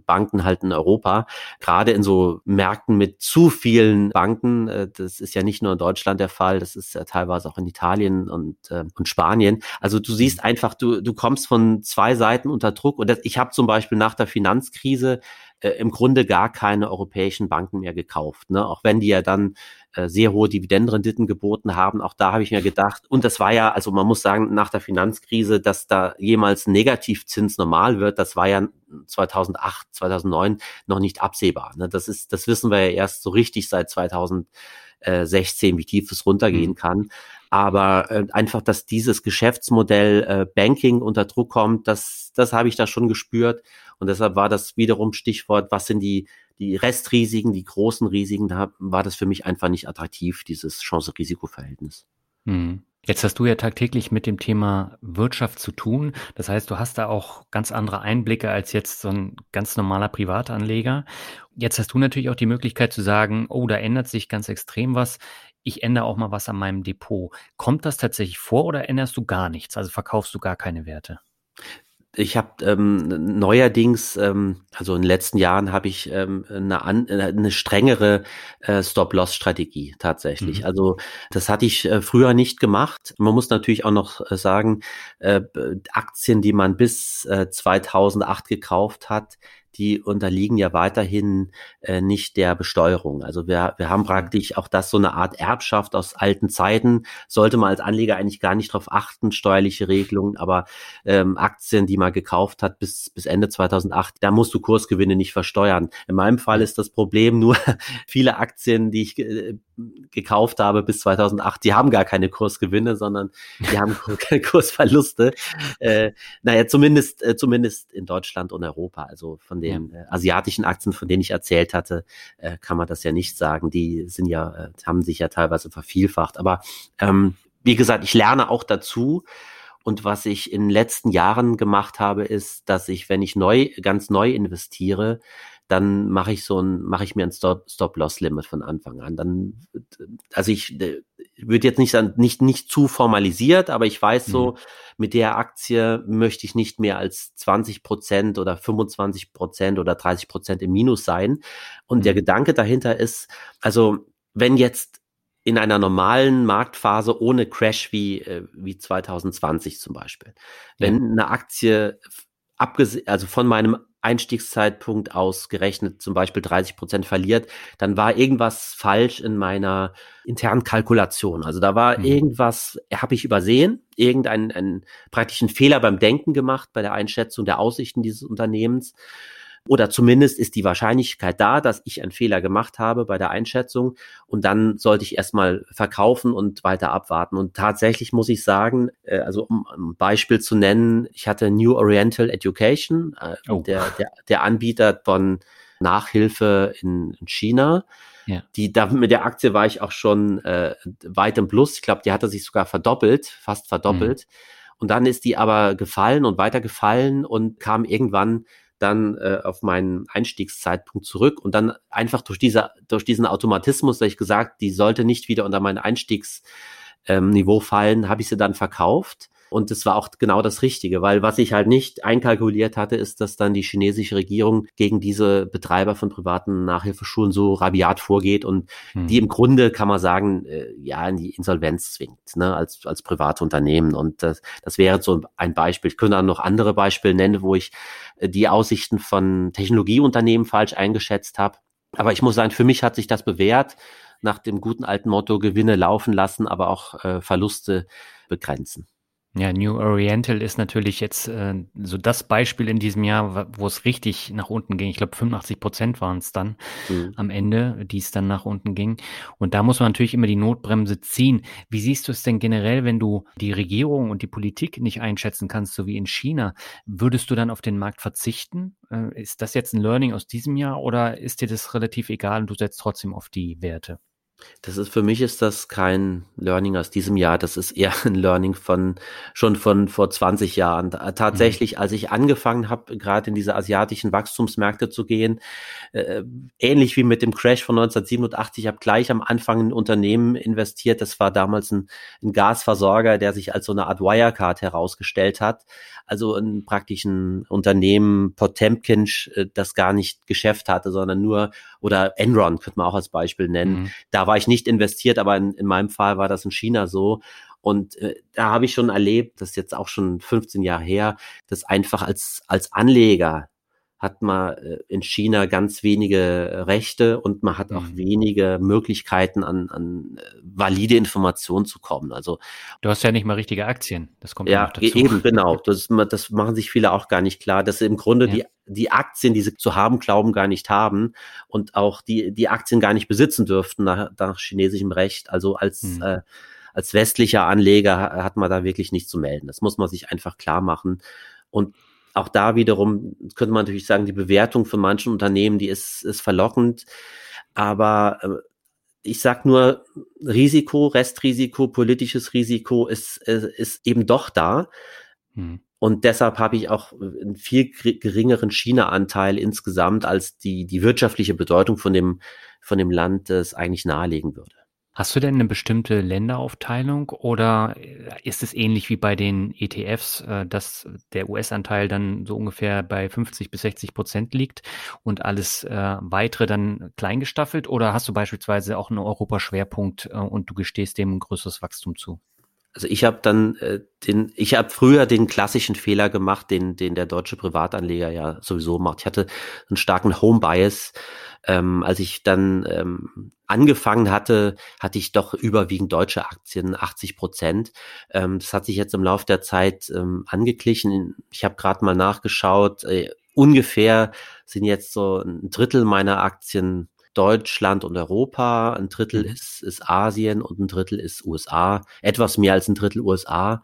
Banken halt in Europa, gerade in so Märkten mit zu vielen Banken, äh, das ist ja nicht nur in Deutschland der Fall, das ist ja teilweise auch in Italien und, äh, und Spanien. Also du siehst mhm. einfach, du, du kommst von zwei Seiten unter Druck und das, ich habe zum Beispiel nach der Finanzkrise äh, im Grunde gar keine europäischen Banken mehr gekauft. Ne? Auch wenn die ja dann äh, sehr hohe Dividendenrenditen geboten haben. Auch da habe ich mir gedacht, und das war ja, also man muss sagen, nach der Finanzkrise, dass da jemals Negativzins normal wird, das war ja 2008, 2009 noch nicht absehbar. Ne? Das ist, das wissen wir ja erst so richtig seit 2016, wie tief es runtergehen mhm. kann. Aber äh, einfach, dass dieses Geschäftsmodell äh, Banking unter Druck kommt, das, das habe ich da schon gespürt. Und deshalb war das wiederum Stichwort, was sind die, die Restrisiken, die großen Risiken, da war das für mich einfach nicht attraktiv, dieses Chance-Risiko-Verhältnis. Hm. Jetzt hast du ja tagtäglich mit dem Thema Wirtschaft zu tun. Das heißt, du hast da auch ganz andere Einblicke als jetzt so ein ganz normaler Privatanleger. Jetzt hast du natürlich auch die Möglichkeit zu sagen, oh, da ändert sich ganz extrem was. Ich ändere auch mal was an meinem Depot. Kommt das tatsächlich vor oder änderst du gar nichts? Also verkaufst du gar keine Werte? ich habe ähm, neuerdings, ähm, also in den letzten Jahren habe ich ähm, eine, an, äh, eine strengere äh, Stop-Loss-Strategie tatsächlich. Mhm. Also das hatte ich äh, früher nicht gemacht. Man muss natürlich auch noch äh, sagen, äh, Aktien, die man bis äh, 2008 gekauft hat, die unterliegen ja weiterhin äh, nicht der Besteuerung. Also wir, wir haben praktisch auch das so eine Art Erbschaft aus alten Zeiten. Sollte man als Anleger eigentlich gar nicht darauf achten, steuerliche Regelungen, aber ähm, Aktien, die man gekauft hat bis, bis Ende 2008, da musst du Kursgewinne nicht versteuern. In meinem Fall ist das Problem nur viele Aktien, die ich äh, gekauft habe bis 2008, die haben gar keine Kursgewinne, sondern die haben Kursverluste. Äh, naja, zumindest, äh, zumindest in Deutschland und Europa. Also von den äh, asiatischen Aktien, von denen ich erzählt hatte, äh, kann man das ja nicht sagen. Die sind ja, äh, haben sich ja teilweise vervielfacht. Aber ähm, wie gesagt, ich lerne auch dazu. Und was ich in den letzten Jahren gemacht habe, ist, dass ich, wenn ich neu, ganz neu investiere, dann mache ich so ein, mache ich mir ein Stop-Loss-Limit von Anfang an. Dann, also ich äh, würde jetzt nicht, nicht, nicht zu formalisiert, aber ich weiß so, mhm. mit der Aktie möchte ich nicht mehr als 20 Prozent oder 25 Prozent oder 30 Prozent im Minus sein. Und mhm. der Gedanke dahinter ist, also wenn jetzt in einer normalen Marktphase ohne Crash wie, äh, wie 2020 zum Beispiel, wenn eine Aktie abgesehen, also von meinem Einstiegszeitpunkt ausgerechnet zum Beispiel 30 Prozent verliert, dann war irgendwas falsch in meiner internen Kalkulation. Also da war mhm. irgendwas, habe ich übersehen, irgendeinen einen praktischen Fehler beim Denken gemacht, bei der Einschätzung der Aussichten dieses Unternehmens. Oder zumindest ist die Wahrscheinlichkeit da, dass ich einen Fehler gemacht habe bei der Einschätzung und dann sollte ich erstmal verkaufen und weiter abwarten. Und tatsächlich muss ich sagen, äh, also um ein Beispiel zu nennen, ich hatte New Oriental Education, äh, oh. der, der, der Anbieter von Nachhilfe in, in China. Ja. Die, da, mit der Aktie war ich auch schon äh, weit im Plus. Ich glaube, die hatte sich sogar verdoppelt, fast verdoppelt. Mhm. Und dann ist die aber gefallen und weiter gefallen und kam irgendwann dann äh, auf meinen Einstiegszeitpunkt zurück. Und dann einfach durch diese, durch diesen Automatismus, da ich gesagt, die sollte nicht wieder unter mein Einstiegsniveau ähm, fallen, habe ich sie dann verkauft und das war auch genau das Richtige, weil was ich halt nicht einkalkuliert hatte, ist, dass dann die chinesische Regierung gegen diese Betreiber von privaten Nachhilfeschulen so rabiat vorgeht und hm. die im Grunde, kann man sagen, äh, ja, in die Insolvenz zwingt, ne, als, als private Unternehmen. Und das, das wäre so ein Beispiel. Ich könnte dann noch andere Beispiele nennen, wo ich äh, die Aussichten von Technologieunternehmen falsch eingeschätzt habe. Aber ich muss sagen, für mich hat sich das bewährt nach dem guten alten Motto Gewinne laufen lassen, aber auch äh, Verluste begrenzen. Ja, New Oriental ist natürlich jetzt äh, so das Beispiel in diesem Jahr, wo es richtig nach unten ging. Ich glaube, 85 Prozent waren es dann mhm. am Ende, die es dann nach unten ging. Und da muss man natürlich immer die Notbremse ziehen. Wie siehst du es denn generell, wenn du die Regierung und die Politik nicht einschätzen kannst, so wie in China? Würdest du dann auf den Markt verzichten? Äh, ist das jetzt ein Learning aus diesem Jahr oder ist dir das relativ egal und du setzt trotzdem auf die Werte? Das ist für mich ist das kein Learning aus diesem Jahr, das ist eher ein Learning von schon von vor 20 Jahren. Tatsächlich, als ich angefangen habe, gerade in diese asiatischen Wachstumsmärkte zu gehen, äh, ähnlich wie mit dem Crash von 1987, habe gleich am Anfang ein Unternehmen investiert. Das war damals ein, ein Gasversorger, der sich als so eine Art Wirecard herausgestellt hat. Also ein praktischen Unternehmen Potemkin, äh, das gar nicht Geschäft hatte, sondern nur oder Enron könnte man auch als Beispiel nennen. Mhm. Da war ich nicht investiert, aber in, in meinem Fall war das in China so. Und äh, da habe ich schon erlebt, das ist jetzt auch schon 15 Jahre her, dass einfach als, als Anleger hat man äh, in China ganz wenige Rechte und man hat auch mhm. wenige Möglichkeiten an, an äh, valide Informationen zu kommen. Also du hast ja nicht mal richtige Aktien. Das kommt ja, ja eben genau. Das, das machen sich viele auch gar nicht klar, dass sie im Grunde ja. die die Aktien, die sie zu haben glauben, gar nicht haben und auch die die Aktien gar nicht besitzen dürften nach, nach chinesischem Recht. Also als mhm. äh, als westlicher Anleger hat man da wirklich nichts zu melden. Das muss man sich einfach klar machen. Und auch da wiederum könnte man natürlich sagen, die Bewertung von manchen Unternehmen, die ist, ist verlockend. Aber äh, ich sag nur, Risiko, Restrisiko, politisches Risiko ist, ist, eben doch da. Hm. Und deshalb habe ich auch einen viel geringeren China-Anteil insgesamt, als die, die wirtschaftliche Bedeutung von dem, von dem Land es eigentlich nahelegen würde. Hast du denn eine bestimmte Länderaufteilung oder ist es ähnlich wie bei den ETFs, äh, dass der US-Anteil dann so ungefähr bei 50 bis 60 Prozent liegt und alles äh, weitere dann kleingestaffelt? Oder hast du beispielsweise auch einen Europaschwerpunkt äh, und du gestehst dem ein größeres Wachstum zu? Also ich habe dann äh, den, ich habe früher den klassischen Fehler gemacht, den, den der deutsche Privatanleger ja sowieso macht. Ich hatte einen starken Home Bias. Ähm, als ich dann ähm, angefangen hatte, hatte ich doch überwiegend deutsche Aktien, 80 Prozent. Ähm, das hat sich jetzt im Laufe der Zeit ähm, angeglichen. Ich habe gerade mal nachgeschaut. Äh, ungefähr sind jetzt so ein Drittel meiner Aktien Deutschland und Europa, ein Drittel mhm. ist, ist Asien und ein Drittel ist USA, etwas mehr als ein Drittel USA.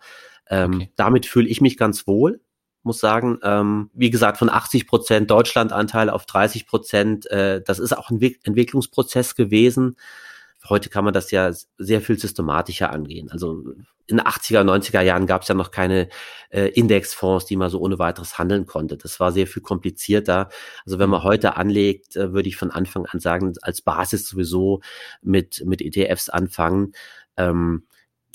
Ähm, okay. Damit fühle ich mich ganz wohl, muss sagen. Ähm, wie gesagt, von 80 Prozent Deutschlandanteil auf 30 Prozent, äh, das ist auch ein Entwicklungsprozess gewesen. Heute kann man das ja sehr viel systematischer angehen. Also in den 80er, 90er Jahren gab es ja noch keine äh, Indexfonds, die man so ohne weiteres handeln konnte. Das war sehr viel komplizierter. Also wenn man heute anlegt, äh, würde ich von Anfang an sagen, als Basis sowieso mit, mit ETFs anfangen. Ähm,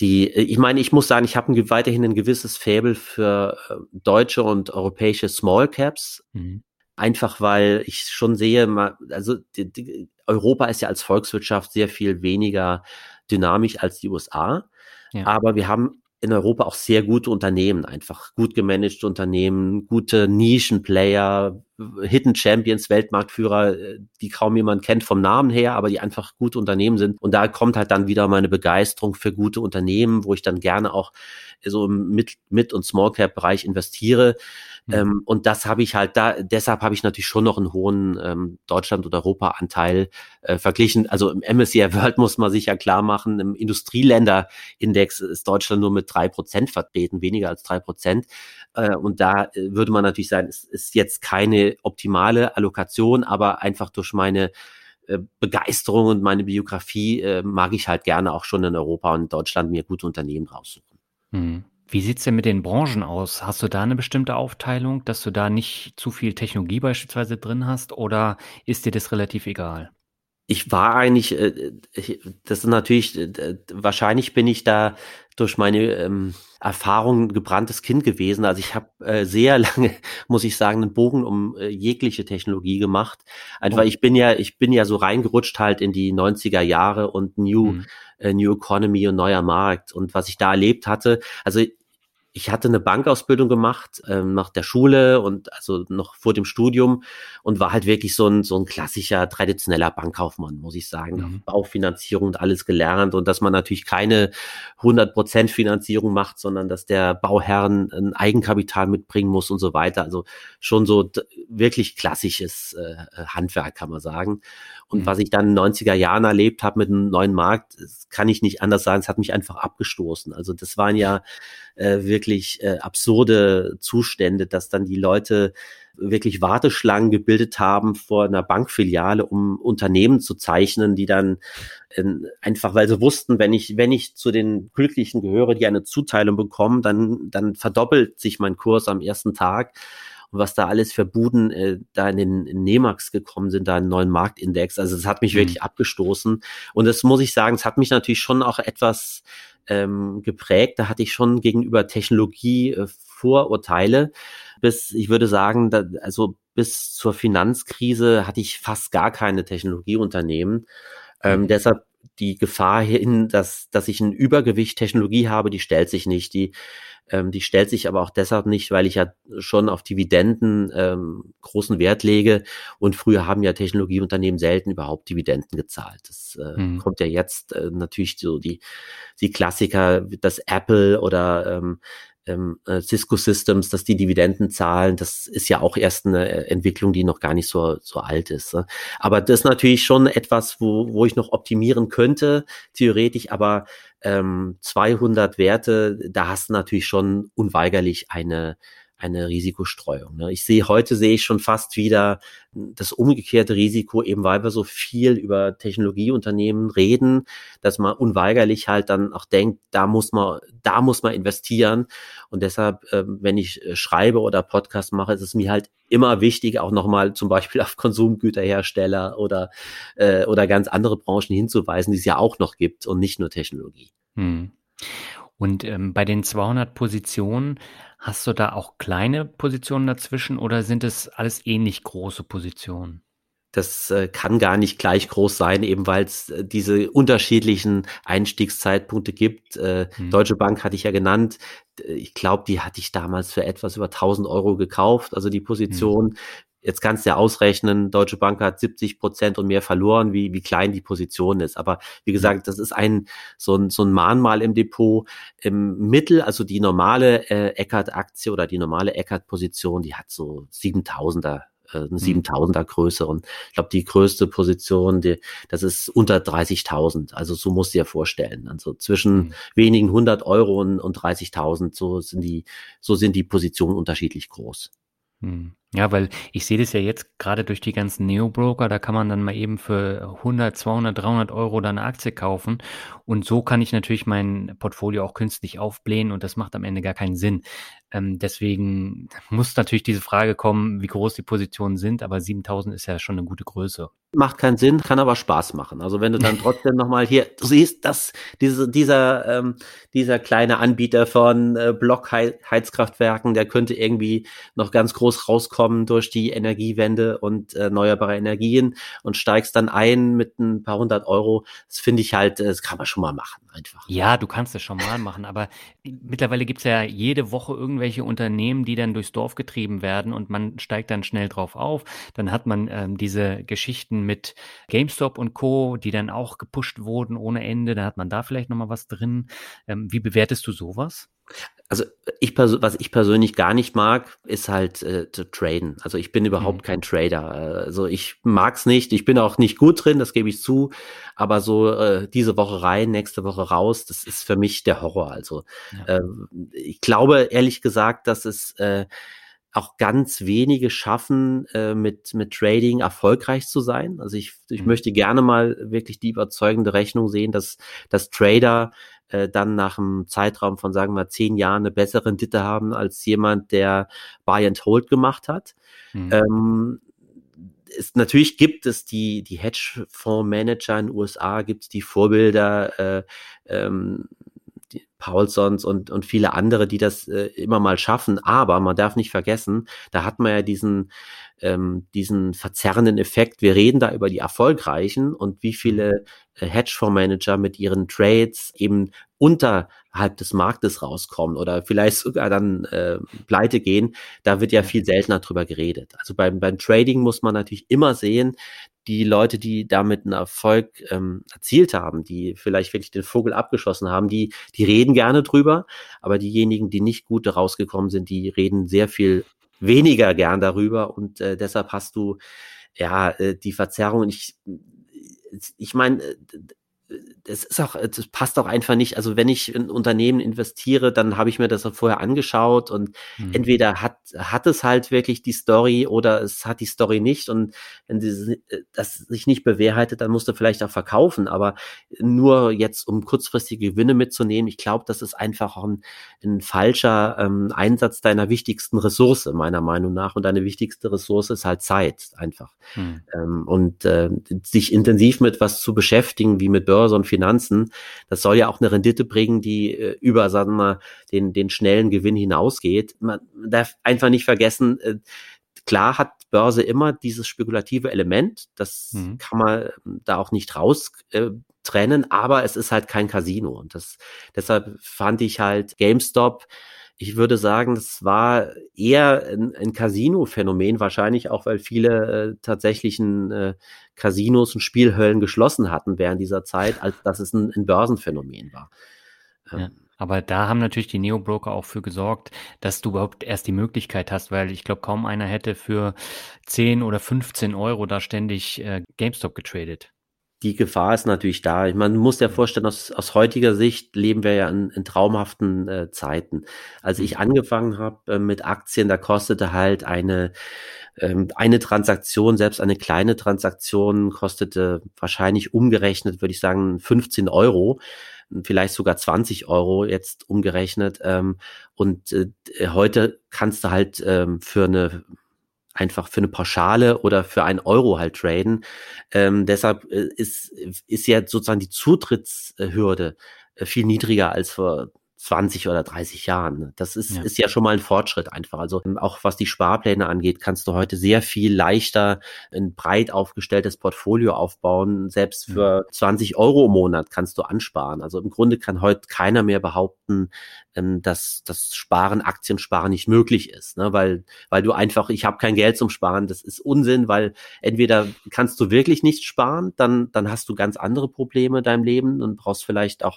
die, ich meine, ich muss sagen, ich habe ein, weiterhin ein gewisses Faible für äh, deutsche und europäische Small Caps. Mhm. Einfach weil ich schon sehe, also die, die, Europa ist ja als Volkswirtschaft sehr viel weniger dynamisch als die USA. Ja. Aber wir haben in Europa auch sehr gute Unternehmen, einfach gut gemanagte Unternehmen, gute Nischenplayer, Hidden Champions, Weltmarktführer, äh, die kaum jemand kennt vom Namen her, aber die einfach gute Unternehmen sind. Und da kommt halt dann wieder meine Begeisterung für gute Unternehmen, wo ich dann gerne auch so im Mid-, Mid und Small Cap Bereich investiere. Mhm. Ähm, und das habe ich halt da, deshalb habe ich natürlich schon noch einen hohen ähm, Deutschland- und Europa-Anteil äh, verglichen. Also im MSCI World muss man sich ja klar machen, im Industrieländer-Index ist Deutschland nur mit drei Prozent vertreten, weniger als drei Prozent. Äh, und da äh, würde man natürlich sagen, es ist jetzt keine optimale Allokation, aber einfach durch meine äh, Begeisterung und meine Biografie äh, mag ich halt gerne auch schon in Europa und Deutschland mir gute Unternehmen raussuchen. Mhm. Wie sieht's denn mit den Branchen aus? Hast du da eine bestimmte Aufteilung, dass du da nicht zu viel Technologie beispielsweise drin hast oder ist dir das relativ egal? Ich war eigentlich, äh, das ist natürlich, äh, wahrscheinlich bin ich da durch meine ähm, Erfahrung gebranntes Kind gewesen. Also ich habe äh, sehr lange, muss ich sagen, einen Bogen um äh, jegliche Technologie gemacht. Einfach, oh. ich bin ja, ich bin ja so reingerutscht halt in die 90er Jahre und New, mhm. äh, New Economy und neuer Markt. Und was ich da erlebt hatte, also ich hatte eine Bankausbildung gemacht ähm, nach der Schule und also noch vor dem Studium und war halt wirklich so ein so ein klassischer traditioneller Bankkaufmann, muss ich sagen. Mhm. Baufinanzierung und alles gelernt und dass man natürlich keine 100% Finanzierung macht, sondern dass der Bauherrn ein Eigenkapital mitbringen muss und so weiter. Also schon so wirklich klassisches äh, Handwerk, kann man sagen. Und mhm. was ich dann in den 90er Jahren erlebt habe mit einem neuen Markt, kann ich nicht anders sagen, es hat mich einfach abgestoßen. Also das waren ja äh, wirklich äh, absurde Zustände, dass dann die Leute wirklich Warteschlangen gebildet haben vor einer Bankfiliale, um Unternehmen zu zeichnen, die dann äh, einfach, weil sie wussten, wenn ich, wenn ich zu den Glücklichen gehöre, die eine Zuteilung bekommen, dann, dann verdoppelt sich mein Kurs am ersten Tag. Und was da alles für Buden äh, da in den in Nemax gekommen sind, da einen neuen Marktindex. Also das hat mich mhm. wirklich abgestoßen. Und das muss ich sagen, es hat mich natürlich schon auch etwas ähm, geprägt. Da hatte ich schon gegenüber Technologie äh, Vorurteile. Bis, ich würde sagen, da, also bis zur Finanzkrise hatte ich fast gar keine Technologieunternehmen. Ähm, mhm. deshalb die Gefahr hin, dass, dass ich ein Übergewicht Technologie habe, die stellt sich nicht. Die, ähm, die stellt sich aber auch deshalb nicht, weil ich ja schon auf Dividenden ähm, großen Wert lege. Und früher haben ja Technologieunternehmen selten überhaupt Dividenden gezahlt. Das äh, mhm. kommt ja jetzt äh, natürlich so die, die Klassiker, das Apple oder ähm, ähm, äh, Cisco Systems, dass die Dividenden zahlen, das ist ja auch erst eine äh, Entwicklung, die noch gar nicht so, so alt ist. Ne? Aber das ist natürlich schon etwas, wo, wo ich noch optimieren könnte, theoretisch, aber ähm, 200 Werte, da hast du natürlich schon unweigerlich eine, eine Risikostreuung. Ne? Ich sehe heute sehe ich schon fast wieder das umgekehrte Risiko, eben weil wir so viel über Technologieunternehmen reden, dass man unweigerlich halt dann auch denkt, da muss man, da muss man investieren. Und deshalb, äh, wenn ich äh, schreibe oder Podcast mache, ist es mir halt immer wichtig, auch nochmal zum Beispiel auf Konsumgüterhersteller oder, äh, oder ganz andere Branchen hinzuweisen, die es ja auch noch gibt und nicht nur Technologie. Hm. Und ähm, bei den 200 Positionen Hast du da auch kleine Positionen dazwischen oder sind es alles ähnlich große Positionen? Das äh, kann gar nicht gleich groß sein, eben weil es äh, diese unterschiedlichen Einstiegszeitpunkte gibt. Äh, hm. Deutsche Bank hatte ich ja genannt. Ich glaube, die hatte ich damals für etwas über 1000 Euro gekauft, also die Position. Hm. Jetzt kannst du ja ausrechnen, Deutsche Bank hat 70 Prozent und mehr verloren, wie, wie klein die Position ist. Aber wie gesagt, das ist ein so ein, so ein Mahnmal im Depot. Im Mittel, also die normale äh, Eckert-Aktie oder die normale Eckert-Position, die hat so 7000er äh, eine 7000er mhm. Größe und ich glaube die größte Position, die, das ist unter 30.000. Also so musst du dir vorstellen. Also zwischen mhm. wenigen 100 Euro und, und 30.000, so sind die, so sind die Positionen unterschiedlich groß. Mhm. Ja, weil ich sehe das ja jetzt gerade durch die ganzen Neo-Broker, da kann man dann mal eben für 100, 200, 300 Euro dann eine Aktie kaufen und so kann ich natürlich mein Portfolio auch künstlich aufblähen und das macht am Ende gar keinen Sinn. Ähm, deswegen muss natürlich diese Frage kommen, wie groß die Positionen sind, aber 7000 ist ja schon eine gute Größe macht keinen Sinn, kann aber Spaß machen. Also wenn du dann trotzdem nochmal hier, du siehst, dass diese, dieser, ähm, dieser kleine Anbieter von äh, Blockheizkraftwerken, der könnte irgendwie noch ganz groß rauskommen durch die Energiewende und äh, erneuerbare Energien und steigst dann ein mit ein paar hundert Euro. Das finde ich halt, äh, das kann man schon mal machen einfach. Ja, du kannst es schon mal machen, aber mittlerweile gibt's ja jede Woche irgendwelche Unternehmen, die dann durchs Dorf getrieben werden und man steigt dann schnell drauf auf. Dann hat man ähm, diese Geschichten mit GameStop und Co., die dann auch gepusht wurden ohne Ende. Da hat man da vielleicht nochmal was drin. Ähm, wie bewertest du sowas? Also ich was ich persönlich gar nicht mag, ist halt äh, zu traden. Also ich bin überhaupt mhm. kein Trader. Also ich mag's nicht. Ich bin auch nicht gut drin, das gebe ich zu. Aber so äh, diese Woche rein, nächste Woche raus, das ist für mich der Horror. Also ja. äh, ich glaube ehrlich gesagt, dass es äh, auch ganz wenige schaffen, äh, mit, mit Trading erfolgreich zu sein. Also ich, ich mhm. möchte gerne mal wirklich die überzeugende Rechnung sehen, dass, dass Trader äh, dann nach einem Zeitraum von, sagen wir, zehn Jahren eine bessere Rendite haben als jemand, der Buy and Hold gemacht hat. Mhm. Ähm, es, natürlich gibt es die, die Hedgefondsmanager in den USA, gibt es die Vorbilder, äh, ähm, Paulsons und, und viele andere, die das äh, immer mal schaffen. Aber man darf nicht vergessen, da hat man ja diesen, ähm, diesen verzerrenden Effekt. Wir reden da über die Erfolgreichen und wie viele äh, Hedgefondsmanager mit ihren Trades eben unterhalb des Marktes rauskommen oder vielleicht sogar dann äh, pleite gehen, da wird ja viel seltener drüber geredet. Also beim, beim Trading muss man natürlich immer sehen, die Leute, die damit einen Erfolg ähm, erzielt haben, die vielleicht wirklich den Vogel abgeschossen haben, die, die reden gerne drüber, aber diejenigen, die nicht gut rausgekommen sind, die reden sehr viel weniger gern darüber und äh, deshalb hast du ja äh, die Verzerrung. Ich, ich meine, äh, es ist auch, es passt auch einfach nicht. Also wenn ich in Unternehmen investiere, dann habe ich mir das vorher angeschaut und mhm. entweder hat, hat es halt wirklich die Story oder es hat die Story nicht. Und wenn sie, das sich nicht bewahrheitet, dann musst du vielleicht auch verkaufen. Aber nur jetzt, um kurzfristige Gewinne mitzunehmen, ich glaube, das ist einfach ein, ein falscher ähm, Einsatz deiner wichtigsten Ressource, meiner Meinung nach. Und deine wichtigste Ressource ist halt Zeit einfach. Mhm. Ähm, und äh, sich intensiv mit was zu beschäftigen, wie mit Börse und Finanzen, das soll ja auch eine Rendite bringen, die äh, über, sagen wir mal, den, den schnellen Gewinn hinausgeht. Man darf einfach nicht vergessen, äh, klar hat Börse immer dieses spekulative Element, das mhm. kann man ähm, da auch nicht raus äh, trennen, aber es ist halt kein Casino und das deshalb fand ich halt GameStop ich würde sagen, das war eher ein, ein Casino-Phänomen, wahrscheinlich auch, weil viele äh, tatsächlichen äh, Casinos und Spielhöllen geschlossen hatten während dieser Zeit, als dass es ein, ein Börsenphänomen war. Ähm, ja. Aber da haben natürlich die Neo-Broker auch für gesorgt, dass du überhaupt erst die Möglichkeit hast, weil ich glaube, kaum einer hätte für 10 oder 15 Euro da ständig äh, GameStop getradet die Gefahr ist natürlich da. Man muss ja vorstellen, aus, aus heutiger Sicht leben wir ja in, in traumhaften äh, Zeiten. Als ich angefangen habe äh, mit Aktien, da kostete halt eine, ähm, eine Transaktion, selbst eine kleine Transaktion, kostete wahrscheinlich umgerechnet, würde ich sagen, 15 Euro vielleicht sogar 20 Euro jetzt umgerechnet. Ähm, und äh, heute kannst du halt ähm, für eine einfach für eine Pauschale oder für einen Euro halt traden. Ähm, deshalb äh, ist, ist ja sozusagen die Zutrittshürde äh, viel niedriger als vor 20 oder 30 Jahren. Ne? Das ist ja. ist ja schon mal ein Fortschritt einfach. Also ähm, auch was die Sparpläne angeht, kannst du heute sehr viel leichter ein breit aufgestelltes Portfolio aufbauen. Selbst für 20 Euro im Monat kannst du ansparen. Also im Grunde kann heute keiner mehr behaupten, ähm, dass das Sparen, Aktiensparen nicht möglich ist, ne? weil weil du einfach, ich habe kein Geld zum Sparen, das ist Unsinn, weil entweder kannst du wirklich nicht sparen, dann dann hast du ganz andere Probleme in deinem Leben und brauchst vielleicht auch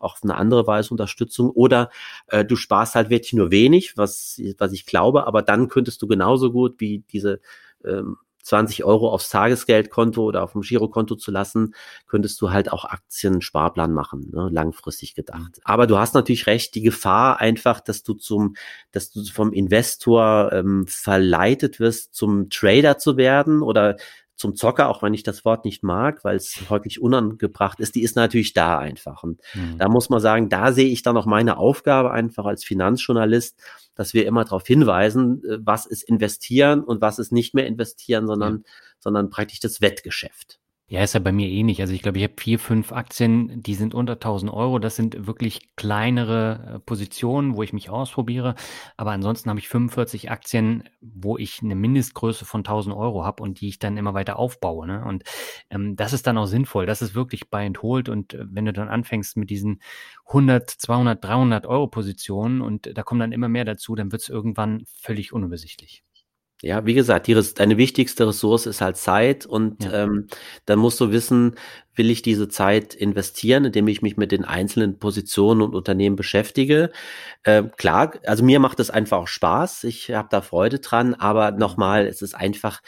auch auf eine andere Weise Unterstützung oder äh, du sparst halt wirklich nur wenig, was was ich glaube, aber dann könntest du genauso gut wie diese ähm, 20 Euro aufs Tagesgeldkonto oder auf dem Girokonto zu lassen, könntest du halt auch Aktien-Sparplan machen, ne, langfristig gedacht. Aber du hast natürlich recht, die Gefahr einfach, dass du zum, dass du vom Investor ähm, verleitet wirst, zum Trader zu werden oder zum Zocker, auch wenn ich das Wort nicht mag, weil es häufig unangebracht ist, die ist natürlich da einfach. Und mhm. da muss man sagen, da sehe ich dann auch meine Aufgabe einfach als Finanzjournalist, dass wir immer darauf hinweisen, äh, was ist investieren und was ist nicht mehr investieren, sondern, ja. sondern praktisch das Wettgeschäft. Ja, ist ja bei mir eh nicht. Also ich glaube, ich habe vier, fünf Aktien, die sind unter 1000 Euro. Das sind wirklich kleinere äh, Positionen, wo ich mich ausprobiere. Aber ansonsten habe ich 45 Aktien, wo ich eine Mindestgröße von 1000 Euro habe und die ich dann immer weiter aufbaue. Ne? Und ähm, das ist dann auch sinnvoll. Das ist wirklich buy and. Und äh, wenn du dann anfängst mit diesen 100, 200, 300 Euro Positionen und da kommen dann immer mehr dazu, dann wird es irgendwann völlig unübersichtlich. Ja, wie gesagt, die, deine wichtigste Ressource ist halt Zeit und ja. ähm, dann musst du wissen, will ich diese Zeit investieren, indem ich mich mit den einzelnen Positionen und Unternehmen beschäftige. Äh, klar, also mir macht es einfach auch Spaß, ich habe da Freude dran, aber nochmal, es ist einfach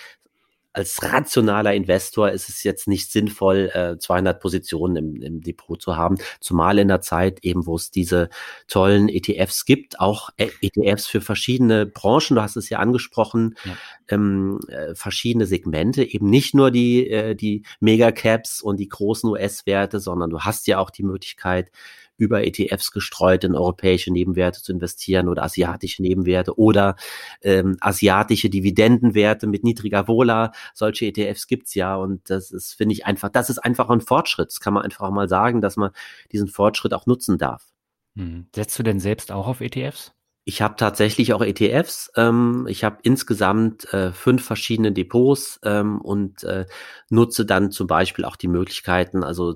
als rationaler Investor ist es jetzt nicht sinnvoll, äh, 200 Positionen im, im Depot zu haben, zumal in der Zeit eben, wo es diese tollen ETFs gibt, auch äh, ETFs für verschiedene Branchen, du hast es ja angesprochen, ja. Ähm, äh, verschiedene Segmente, eben nicht nur die, äh, die Megacaps und die großen US-Werte, sondern du hast ja auch die Möglichkeit, über ETFs gestreut in europäische Nebenwerte zu investieren oder asiatische Nebenwerte oder ähm, asiatische Dividendenwerte mit niedriger Vola. Solche ETFs gibt's ja und das ist, finde ich einfach, das ist einfach ein Fortschritt. Das kann man einfach mal sagen, dass man diesen Fortschritt auch nutzen darf. Hm. Setzt du denn selbst auch auf ETFs? Ich habe tatsächlich auch ETFs. Ähm, ich habe insgesamt äh, fünf verschiedene Depots ähm, und äh, nutze dann zum Beispiel auch die Möglichkeiten, also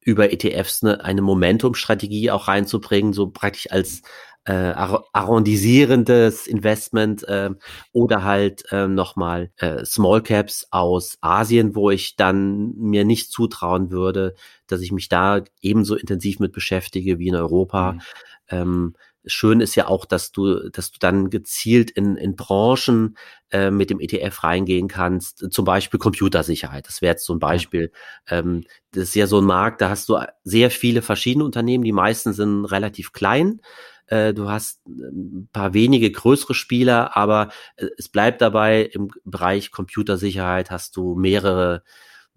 über ETFs eine, eine Momentum-Strategie auch reinzubringen, so praktisch als äh, arrondisierendes Investment äh, oder halt äh, nochmal äh, Small Caps aus Asien, wo ich dann mir nicht zutrauen würde, dass ich mich da ebenso intensiv mit beschäftige wie in Europa. Mhm. Ähm, schön ist ja auch, dass du, dass du dann gezielt in, in Branchen äh, mit dem ETF reingehen kannst, zum Beispiel Computersicherheit. Das wäre jetzt so ein Beispiel. Ähm, das ist ja so ein Markt, da hast du sehr viele verschiedene Unternehmen, die meisten sind relativ klein. Äh, du hast ein paar wenige größere Spieler, aber äh, es bleibt dabei, im Bereich Computersicherheit hast du mehrere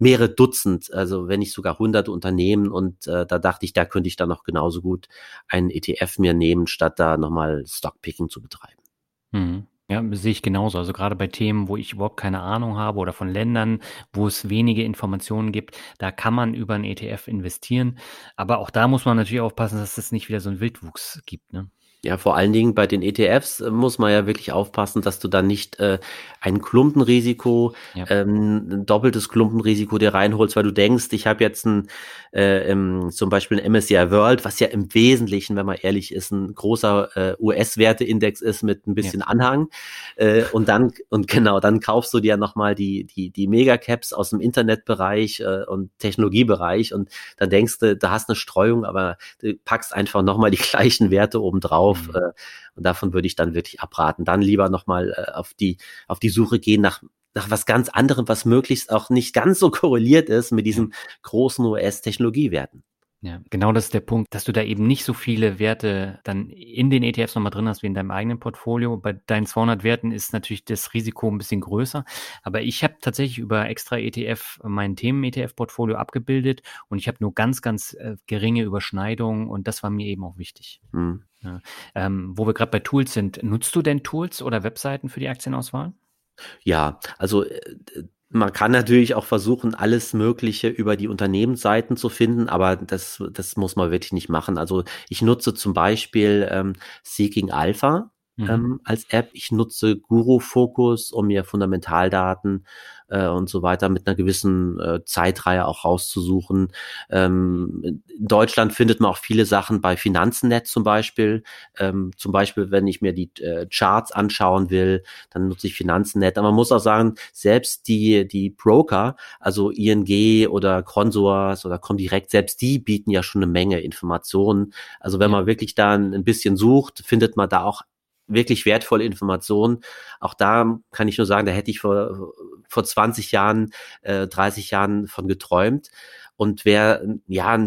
mehrere Dutzend, also wenn nicht sogar hundert Unternehmen und äh, da dachte ich, da könnte ich dann noch genauso gut einen ETF mir nehmen, statt da nochmal Stockpicking zu betreiben. Mhm. Ja, sehe ich genauso. Also gerade bei Themen, wo ich überhaupt keine Ahnung habe oder von Ländern, wo es wenige Informationen gibt, da kann man über einen ETF investieren. Aber auch da muss man natürlich aufpassen, dass es nicht wieder so einen Wildwuchs gibt. Ne? Ja, vor allen Dingen bei den ETFs äh, muss man ja wirklich aufpassen, dass du dann nicht äh, ein Klumpenrisiko, ja. ähm, ein doppeltes Klumpenrisiko dir reinholst, weil du denkst, ich habe jetzt ein, äh, im, zum Beispiel ein MSCI World, was ja im Wesentlichen, wenn man ehrlich ist, ein großer äh, US-Werteindex ist mit ein bisschen ja. Anhang. Äh, und dann, und genau, dann kaufst du dir nochmal die, die, die Megacaps aus dem Internetbereich äh, und Technologiebereich und dann denkst du, da hast eine Streuung, aber du packst einfach nochmal die gleichen Werte oben drauf drauf. Mhm. Äh, und davon würde ich dann wirklich abraten. Dann lieber nochmal äh, auf die, auf die Suche gehen nach, nach was ganz anderem, was möglichst auch nicht ganz so korreliert ist mit diesen großen US-Technologiewerten. Ja, genau das ist der Punkt, dass du da eben nicht so viele Werte dann in den ETFs nochmal drin hast wie in deinem eigenen Portfolio. Bei deinen 200 Werten ist natürlich das Risiko ein bisschen größer. Aber ich habe tatsächlich über extra ETF mein Themen-ETF-Portfolio abgebildet und ich habe nur ganz, ganz äh, geringe Überschneidungen und das war mir eben auch wichtig. Mhm. Ja. Ähm, wo wir gerade bei Tools sind, nutzt du denn Tools oder Webseiten für die Aktienauswahl? Ja, also äh, man kann natürlich auch versuchen, alles Mögliche über die Unternehmensseiten zu finden, aber das, das muss man wirklich nicht machen. Also ich nutze zum Beispiel ähm, Seeking Alpha mhm. ähm, als App. Ich nutze Guru Focus, um mir Fundamentaldaten äh, und so weiter mit einer gewissen äh, Zeitreihe auch rauszusuchen. Ähm, in Deutschland findet man auch viele Sachen bei Finanzennet zum Beispiel. Ähm, zum Beispiel, wenn ich mir die äh, Charts anschauen will, dann nutze ich Finanzennet. Aber man muss auch sagen, selbst die, die Broker, also ING oder Consors oder Comdirect, selbst die bieten ja schon eine Menge Informationen. Also wenn man wirklich da ein bisschen sucht, findet man da auch wirklich wertvolle Informationen. Auch da kann ich nur sagen, da hätte ich vor, vor 20 Jahren, äh, 30 Jahren von geträumt. Und wer ja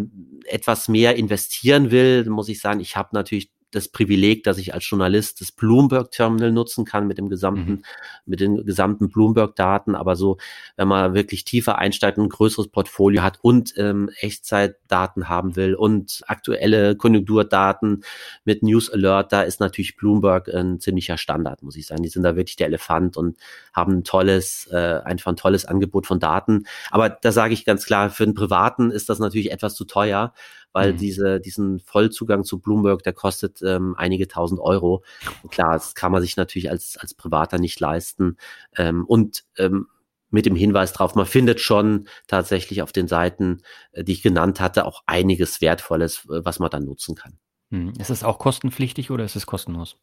etwas mehr investieren will, muss ich sagen, ich habe natürlich das Privileg, dass ich als Journalist das Bloomberg Terminal nutzen kann mit dem gesamten, mhm. mit den gesamten Bloomberg Daten. Aber so, wenn man wirklich tiefer einsteigt und ein größeres Portfolio hat und ähm, Echtzeitdaten haben will und aktuelle Konjunkturdaten mit News Alert, da ist natürlich Bloomberg ein ziemlicher Standard, muss ich sagen. Die sind da wirklich der Elefant und haben ein tolles, äh, einfach ein tolles Angebot von Daten. Aber da sage ich ganz klar, für den Privaten ist das natürlich etwas zu teuer weil mhm. diese, diesen Vollzugang zu Bloomberg, der kostet ähm, einige tausend Euro. Und klar, das kann man sich natürlich als, als Privater nicht leisten. Ähm, und ähm, mit dem Hinweis drauf, man findet schon tatsächlich auf den Seiten, äh, die ich genannt hatte, auch einiges Wertvolles, äh, was man dann nutzen kann. Hm. Ist es auch kostenpflichtig oder ist es kostenlos?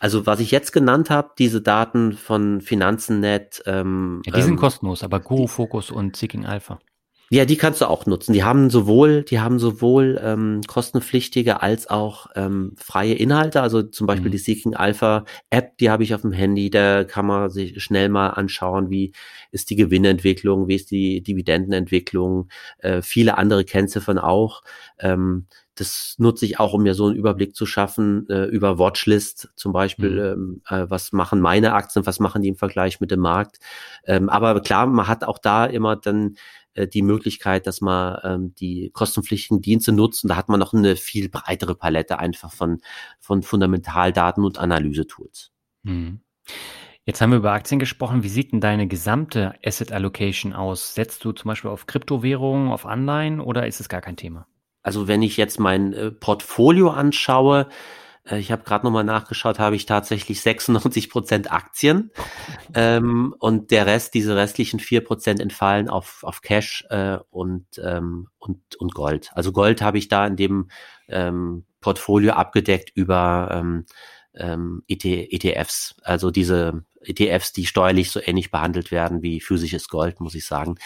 Also was ich jetzt genannt habe, diese Daten von Finanzennet. Ähm, ja, die sind ähm, kostenlos, aber Guru Focus und Seeking Alpha. Ja, die kannst du auch nutzen. Die haben sowohl, die haben sowohl ähm, kostenpflichtige als auch ähm, freie Inhalte. Also zum Beispiel mhm. die Seeking Alpha App, die habe ich auf dem Handy. Da kann man sich schnell mal anschauen, wie ist die Gewinnentwicklung, wie ist die Dividendenentwicklung. Äh, viele andere Kennziffern auch. Ähm, das nutze ich auch, um mir so einen Überblick zu schaffen äh, über Watchlist zum Beispiel. Mhm. Ähm, äh, was machen meine Aktien, was machen die im Vergleich mit dem Markt? Ähm, aber klar, man hat auch da immer dann äh, die Möglichkeit, dass man ähm, die kostenpflichtigen Dienste nutzt. Und da hat man noch eine viel breitere Palette einfach von, von Fundamentaldaten und Analysetools. Mhm. Jetzt haben wir über Aktien gesprochen. Wie sieht denn deine gesamte Asset Allocation aus? Setzt du zum Beispiel auf Kryptowährungen, auf Anleihen oder ist es gar kein Thema? Also wenn ich jetzt mein äh, Portfolio anschaue, ich habe gerade nochmal nachgeschaut, habe ich tatsächlich 96 Prozent Aktien ähm, und der Rest, diese restlichen vier Prozent entfallen auf, auf Cash äh, und, ähm, und, und Gold. Also Gold habe ich da in dem ähm, Portfolio abgedeckt über ähm, ähm, ET, ETFs, also diese ETFs, die steuerlich so ähnlich behandelt werden wie physisches Gold, muss ich sagen.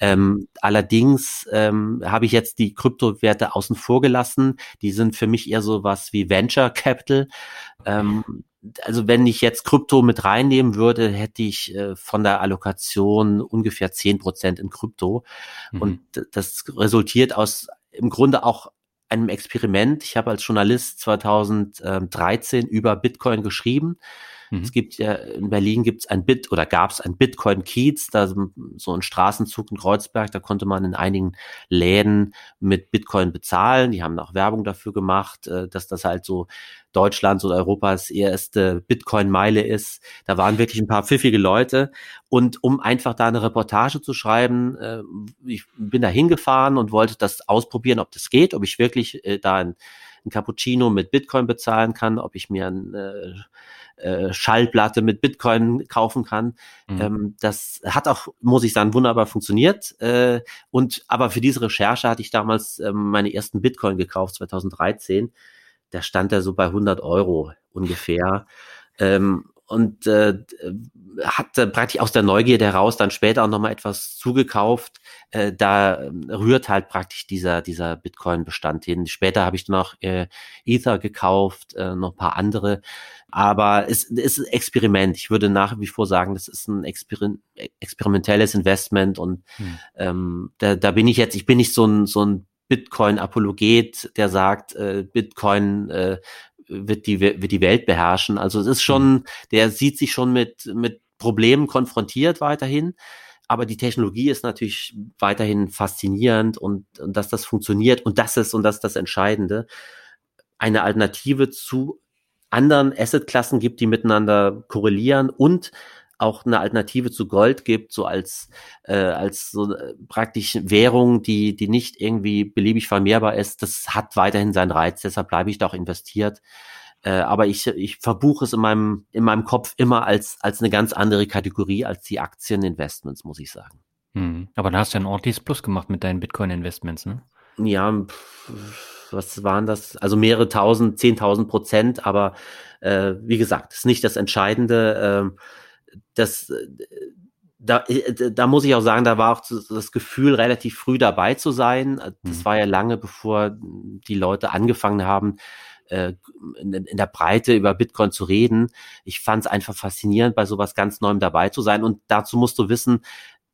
Ähm, allerdings ähm, habe ich jetzt die Kryptowerte außen vor gelassen. Die sind für mich eher so was wie Venture Capital. Ähm, also wenn ich jetzt Krypto mit reinnehmen würde, hätte ich äh, von der Allokation ungefähr zehn Prozent in Krypto. Mhm. Und das resultiert aus im Grunde auch einem Experiment. Ich habe als Journalist 2013 über Bitcoin geschrieben. Mhm. Es gibt ja, in Berlin gibt es ein Bit oder gab es ein Bitcoin-Kiez, da so ein Straßenzug in Kreuzberg, da konnte man in einigen Läden mit Bitcoin bezahlen. Die haben auch Werbung dafür gemacht, äh, dass das halt so Deutschlands oder Europas erste Bitcoin-Meile ist. Da waren wirklich ein paar pfiffige Leute. Und um einfach da eine Reportage zu schreiben, äh, ich bin da hingefahren und wollte das ausprobieren, ob das geht, ob ich wirklich äh, da ein, ein Cappuccino mit Bitcoin bezahlen kann, ob ich mir ein äh, äh, Schallplatte mit Bitcoin kaufen kann. Mhm. Ähm, das hat auch, muss ich sagen, wunderbar funktioniert. Äh, und aber für diese Recherche hatte ich damals ähm, meine ersten Bitcoin gekauft, 2013. Da stand er so bei 100 Euro ungefähr. Ähm, und äh, hat äh, praktisch aus der Neugierde heraus dann später auch nochmal etwas zugekauft. Äh, da rührt halt praktisch dieser, dieser Bitcoin-Bestand hin. Später habe ich noch äh, Ether gekauft, äh, noch ein paar andere. Aber es, es ist ein Experiment. Ich würde nach wie vor sagen, das ist ein Exper experimentelles Investment und hm. ähm, da, da bin ich jetzt, ich bin nicht so ein, so ein Bitcoin-Apologet, der sagt, äh, Bitcoin äh, wird die, wird die Welt beherrschen. Also es ist schon, hm. der sieht sich schon mit, mit Problemen konfrontiert weiterhin. Aber die Technologie ist natürlich weiterhin faszinierend und, und dass das funktioniert und das ist, und das ist das Entscheidende, eine Alternative zu anderen Assetklassen gibt, die miteinander korrelieren und auch eine Alternative zu Gold gibt, so als äh, als so äh, praktisch Währung, die die nicht irgendwie beliebig vermehrbar ist, das hat weiterhin seinen Reiz. Deshalb bleibe ich da auch investiert. Äh, aber ich ich verbuche es in meinem in meinem Kopf immer als als eine ganz andere Kategorie als die Aktieninvestments, muss ich sagen. Hm. Aber da hast du ja ein ordentliches Plus gemacht mit deinen Bitcoin-Investments, ne? Ja. Pff, was waren das? Also mehrere tausend, zehntausend Prozent, aber äh, wie gesagt, ist nicht das Entscheidende. Äh, das, da, da muss ich auch sagen, da war auch das Gefühl, relativ früh dabei zu sein. Das mhm. war ja lange, bevor die Leute angefangen haben, äh, in, in der Breite über Bitcoin zu reden. Ich fand es einfach faszinierend, bei sowas ganz Neuem dabei zu sein. Und dazu musst du wissen,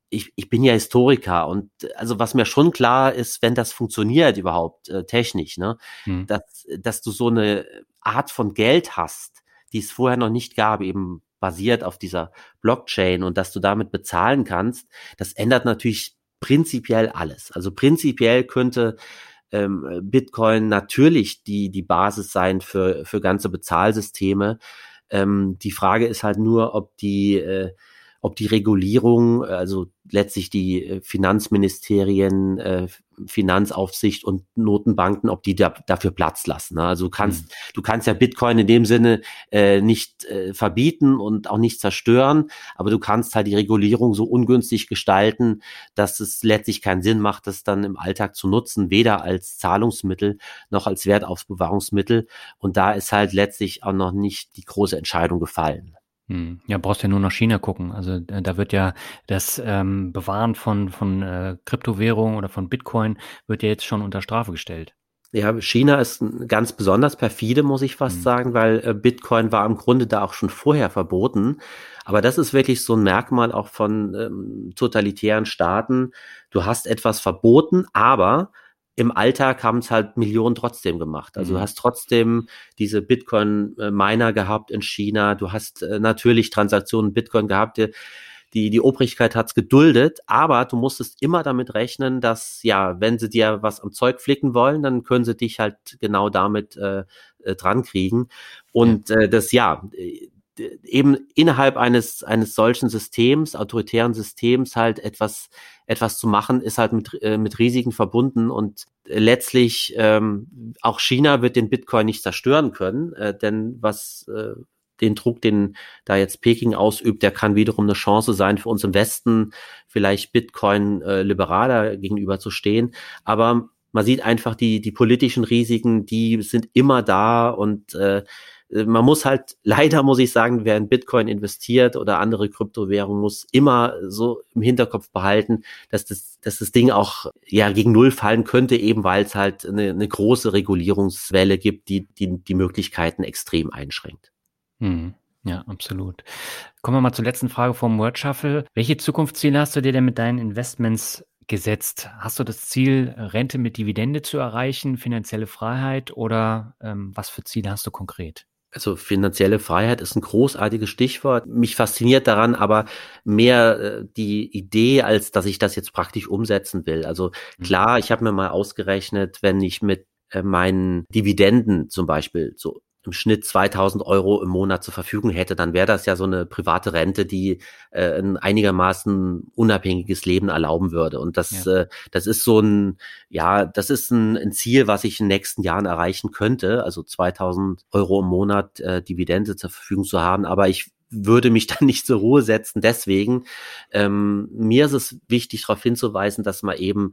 ich, ich bin ja Historiker und also was mir schon klar ist, wenn das funktioniert überhaupt äh, technisch, ne, hm. dass, dass du so eine Art von Geld hast, die es vorher noch nicht gab, eben basiert auf dieser Blockchain und dass du damit bezahlen kannst, das ändert natürlich prinzipiell alles. Also prinzipiell könnte ähm, Bitcoin natürlich die, die Basis sein für, für ganze Bezahlsysteme. Ähm, die Frage ist halt nur, ob die äh, ob die Regulierung, also letztlich die äh, Finanzministerien, äh, Finanzaufsicht und Notenbanken, ob die da, dafür Platz lassen. Ne? Also du kannst, mhm. du kannst ja Bitcoin in dem Sinne äh, nicht äh, verbieten und auch nicht zerstören, aber du kannst halt die Regulierung so ungünstig gestalten, dass es letztlich keinen Sinn macht, das dann im Alltag zu nutzen, weder als Zahlungsmittel noch als Wertaufbewahrungsmittel. Und da ist halt letztlich auch noch nicht die große Entscheidung gefallen. Hm. Ja, brauchst ja nur nach China gucken. Also äh, da wird ja das ähm, Bewahren von, von äh, Kryptowährungen oder von Bitcoin wird ja jetzt schon unter Strafe gestellt. Ja, China ist ganz besonders perfide, muss ich fast mhm. sagen, weil äh, Bitcoin war im Grunde da auch schon vorher verboten. Aber das ist wirklich so ein Merkmal auch von ähm, totalitären Staaten. Du hast etwas verboten, aber im Alltag haben es halt Millionen trotzdem gemacht. Also mhm. du hast trotzdem diese Bitcoin-Miner gehabt in China. Du hast äh, natürlich Transaktionen Bitcoin gehabt. Die, die, die Obrigkeit hat's geduldet, aber du musstest immer damit rechnen, dass, ja, wenn sie dir was am Zeug flicken wollen, dann können sie dich halt genau damit äh, äh dran kriegen. Und äh, das, ja, eben innerhalb eines eines solchen Systems, autoritären Systems halt etwas etwas zu machen, ist halt mit äh, mit Risiken verbunden und letztlich ähm, auch China wird den Bitcoin nicht zerstören können, äh, denn was äh, den Druck, den da jetzt Peking ausübt, der kann wiederum eine Chance sein für uns im Westen, vielleicht Bitcoin äh, liberaler gegenüber zu stehen. Aber man sieht einfach die, die politischen Risiken, die sind immer da und äh, man muss halt, leider muss ich sagen, wer in Bitcoin investiert oder andere Kryptowährungen, muss immer so im Hinterkopf behalten, dass das, dass das Ding auch ja gegen Null fallen könnte, eben weil es halt eine, eine große Regulierungswelle gibt, die, die die Möglichkeiten extrem einschränkt. Hm. Ja, absolut. Kommen wir mal zur letzten Frage vom Word Shuffle. Welche Zukunftsziele hast du dir denn mit deinen Investments gesetzt? Hast du das Ziel, Rente mit Dividende zu erreichen, finanzielle Freiheit oder ähm, was für Ziele hast du konkret? Also finanzielle Freiheit ist ein großartiges Stichwort. Mich fasziniert daran aber mehr äh, die Idee, als dass ich das jetzt praktisch umsetzen will. Also mhm. klar, ich habe mir mal ausgerechnet, wenn ich mit äh, meinen Dividenden zum Beispiel so im Schnitt 2000 Euro im Monat zur Verfügung hätte, dann wäre das ja so eine private Rente, die äh, ein einigermaßen unabhängiges Leben erlauben würde. Und das, ja. äh, das ist so ein, ja, das ist ein, ein, Ziel, was ich in den nächsten Jahren erreichen könnte. Also 2000 Euro im Monat äh, Dividende zur Verfügung zu haben. Aber ich würde mich dann nicht zur Ruhe setzen. Deswegen, ähm, mir ist es wichtig, darauf hinzuweisen, dass man eben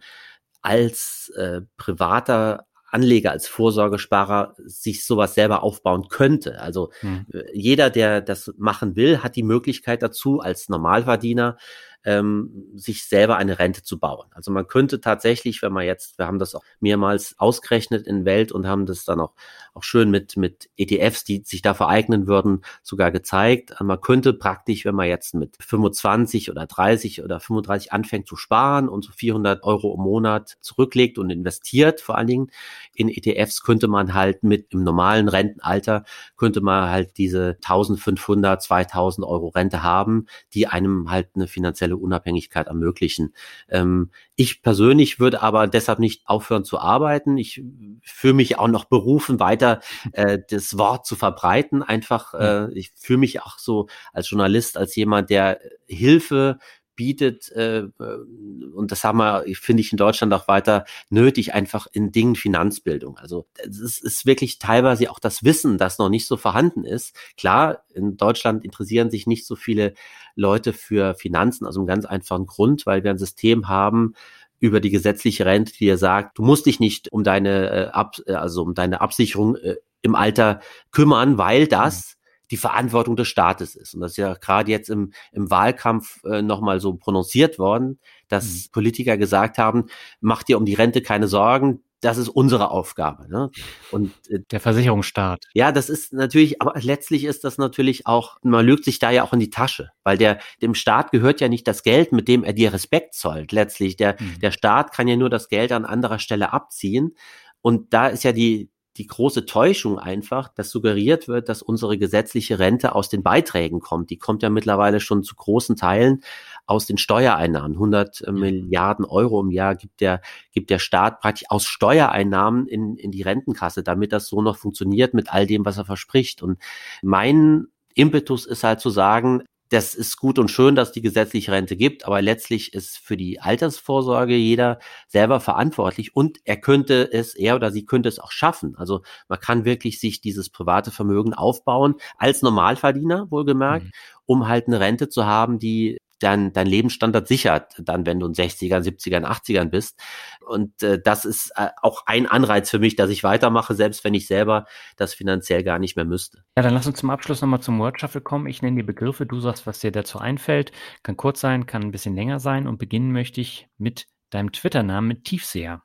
als äh, privater Anleger, als Vorsorgesparer sich sowas selber aufbauen könnte. Also hm. jeder, der das machen will, hat die Möglichkeit dazu als Normalverdiener ähm, sich selber eine Rente zu bauen. Also man könnte tatsächlich, wenn man jetzt, wir haben das auch mehrmals ausgerechnet in Welt und haben das dann auch, auch schön mit, mit ETFs, die sich da vereignen würden, sogar gezeigt. Man könnte praktisch, wenn man jetzt mit 25 oder 30 oder 35 anfängt zu sparen und so 400 Euro im Monat zurücklegt und investiert, vor allen Dingen in ETFs, könnte man halt mit im normalen Rentenalter, könnte man halt diese 1500, 2000 Euro Rente haben, die einem halt eine finanzielle finanzielle Unabhängigkeit ermöglichen. Ähm, ich persönlich würde aber deshalb nicht aufhören zu arbeiten. Ich fühle mich auch noch berufen, weiter äh, das Wort zu verbreiten. Einfach, äh, ich fühle mich auch so als Journalist, als jemand, der Hilfe bietet, äh, und das haben wir, finde ich, in Deutschland auch weiter nötig, einfach in Dingen Finanzbildung. Also es ist wirklich teilweise auch das Wissen, das noch nicht so vorhanden ist. Klar, in Deutschland interessieren sich nicht so viele Leute für Finanzen, also einem ganz einfachen Grund, weil wir ein System haben, über die gesetzliche Rente, die dir sagt, du musst dich nicht um deine, äh, Ab also um deine Absicherung äh, im Alter kümmern, weil das die Verantwortung des Staates ist. Und das ist ja gerade jetzt im, im Wahlkampf äh, nochmal so prononciert worden, dass mhm. Politiker gesagt haben, mach dir um die Rente keine Sorgen, das ist unsere Aufgabe. Ne? Und äh, der Versicherungsstaat. Ja, das ist natürlich, aber letztlich ist das natürlich auch, man lügt sich da ja auch in die Tasche, weil der dem Staat gehört ja nicht das Geld, mit dem er dir Respekt zollt. Letztlich der mhm. der Staat kann ja nur das Geld an anderer Stelle abziehen. Und da ist ja die die große Täuschung einfach, dass suggeriert wird, dass unsere gesetzliche Rente aus den Beiträgen kommt. Die kommt ja mittlerweile schon zu großen Teilen aus den Steuereinnahmen. 100 Milliarden Euro im Jahr gibt der, gibt der Staat praktisch aus Steuereinnahmen in, in die Rentenkasse, damit das so noch funktioniert mit all dem, was er verspricht. Und mein Impetus ist halt zu sagen, das ist gut und schön, dass die gesetzliche Rente gibt, aber letztlich ist für die Altersvorsorge jeder selber verantwortlich und er könnte es, er oder sie könnte es auch schaffen. Also man kann wirklich sich dieses private Vermögen aufbauen, als Normalverdiener wohlgemerkt, mhm. um halt eine Rente zu haben, die dein, dein Lebensstandard sichert, dann wenn du in 60ern, 70ern, 80ern bist. Und äh, das ist äh, auch ein Anreiz für mich, dass ich weitermache, selbst wenn ich selber das finanziell gar nicht mehr müsste. Ja, dann lass uns zum Abschluss nochmal zum Word Shuffle kommen. Ich nenne die Begriffe, du sagst, was dir dazu einfällt. Kann kurz sein, kann ein bisschen länger sein und beginnen möchte ich mit deinem Twitter-Namen, mit Tiefseher.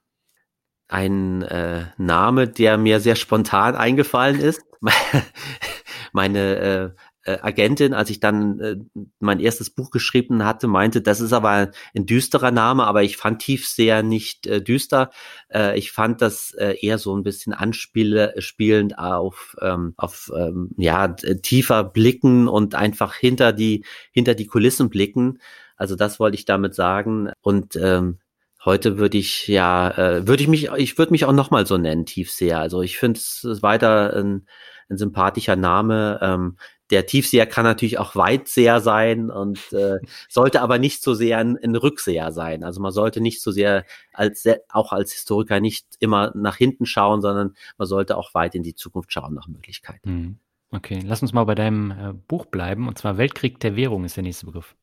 Ein äh, Name, der mir sehr spontan eingefallen ist. Meine äh, äh, Agentin, als ich dann äh, mein erstes Buch geschrieben hatte, meinte, das ist aber ein düsterer Name, aber ich fand Tiefseher nicht äh, düster. Äh, ich fand das äh, eher so ein bisschen anspielend auf, ähm, auf ähm, ja, tiefer blicken und einfach hinter die, hinter die Kulissen blicken. Also das wollte ich damit sagen. Und ähm, Heute würde ich ja, äh, würde ich mich, ich würde mich auch nochmal so nennen, Tiefseher. Also ich finde es weiter ein, ein sympathischer Name. Ähm, der Tiefseher kann natürlich auch Weitseher sein und äh, sollte aber nicht so sehr ein, ein Rückseher sein. Also man sollte nicht so sehr als auch als Historiker nicht immer nach hinten schauen, sondern man sollte auch weit in die Zukunft schauen nach Möglichkeiten. Mhm. Okay, lass uns mal bei deinem äh, Buch bleiben und zwar Weltkrieg der Währung ist der nächste Begriff.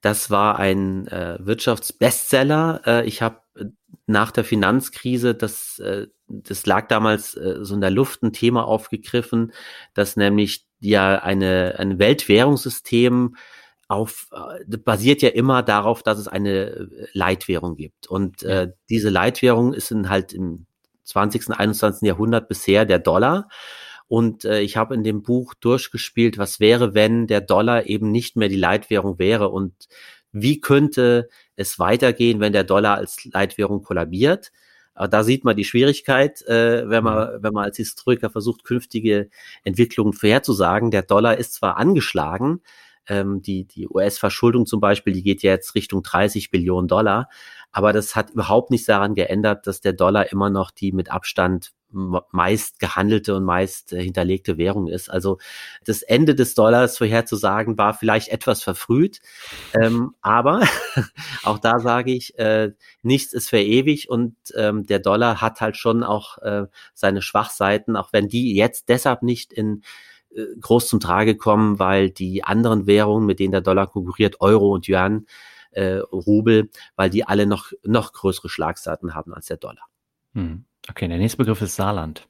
Das war ein äh, Wirtschaftsbestseller. Äh, ich habe äh, nach der Finanzkrise, das, äh, das lag damals äh, so in der Luft, ein Thema aufgegriffen, dass nämlich ja eine, ein Weltwährungssystem auf, äh, basiert ja immer darauf, dass es eine äh, Leitwährung gibt. Und äh, diese Leitwährung ist in halt im 20., 21. Jahrhundert bisher der Dollar. Und äh, ich habe in dem Buch durchgespielt, was wäre, wenn der Dollar eben nicht mehr die Leitwährung wäre und wie könnte es weitergehen, wenn der Dollar als Leitwährung kollabiert. Aber da sieht man die Schwierigkeit, äh, wenn man, wenn man als Historiker versucht, künftige Entwicklungen vorherzusagen. Der Dollar ist zwar angeschlagen, ähm, die, die US-Verschuldung zum Beispiel, die geht ja jetzt Richtung 30 Billionen Dollar, aber das hat überhaupt nichts daran geändert, dass der Dollar immer noch die mit Abstand meist gehandelte und meist äh, hinterlegte Währung ist. Also das Ende des Dollars vorherzusagen war vielleicht etwas verfrüht, ähm, aber auch da sage ich, äh, nichts ist für ewig und ähm, der Dollar hat halt schon auch äh, seine Schwachseiten, auch wenn die jetzt deshalb nicht in äh, groß zum Trage kommen, weil die anderen Währungen, mit denen der Dollar konkurriert, Euro und Yuan, äh, Rubel, weil die alle noch, noch größere Schlagseiten haben als der Dollar. Hm. Okay, der nächste Begriff ist Saarland.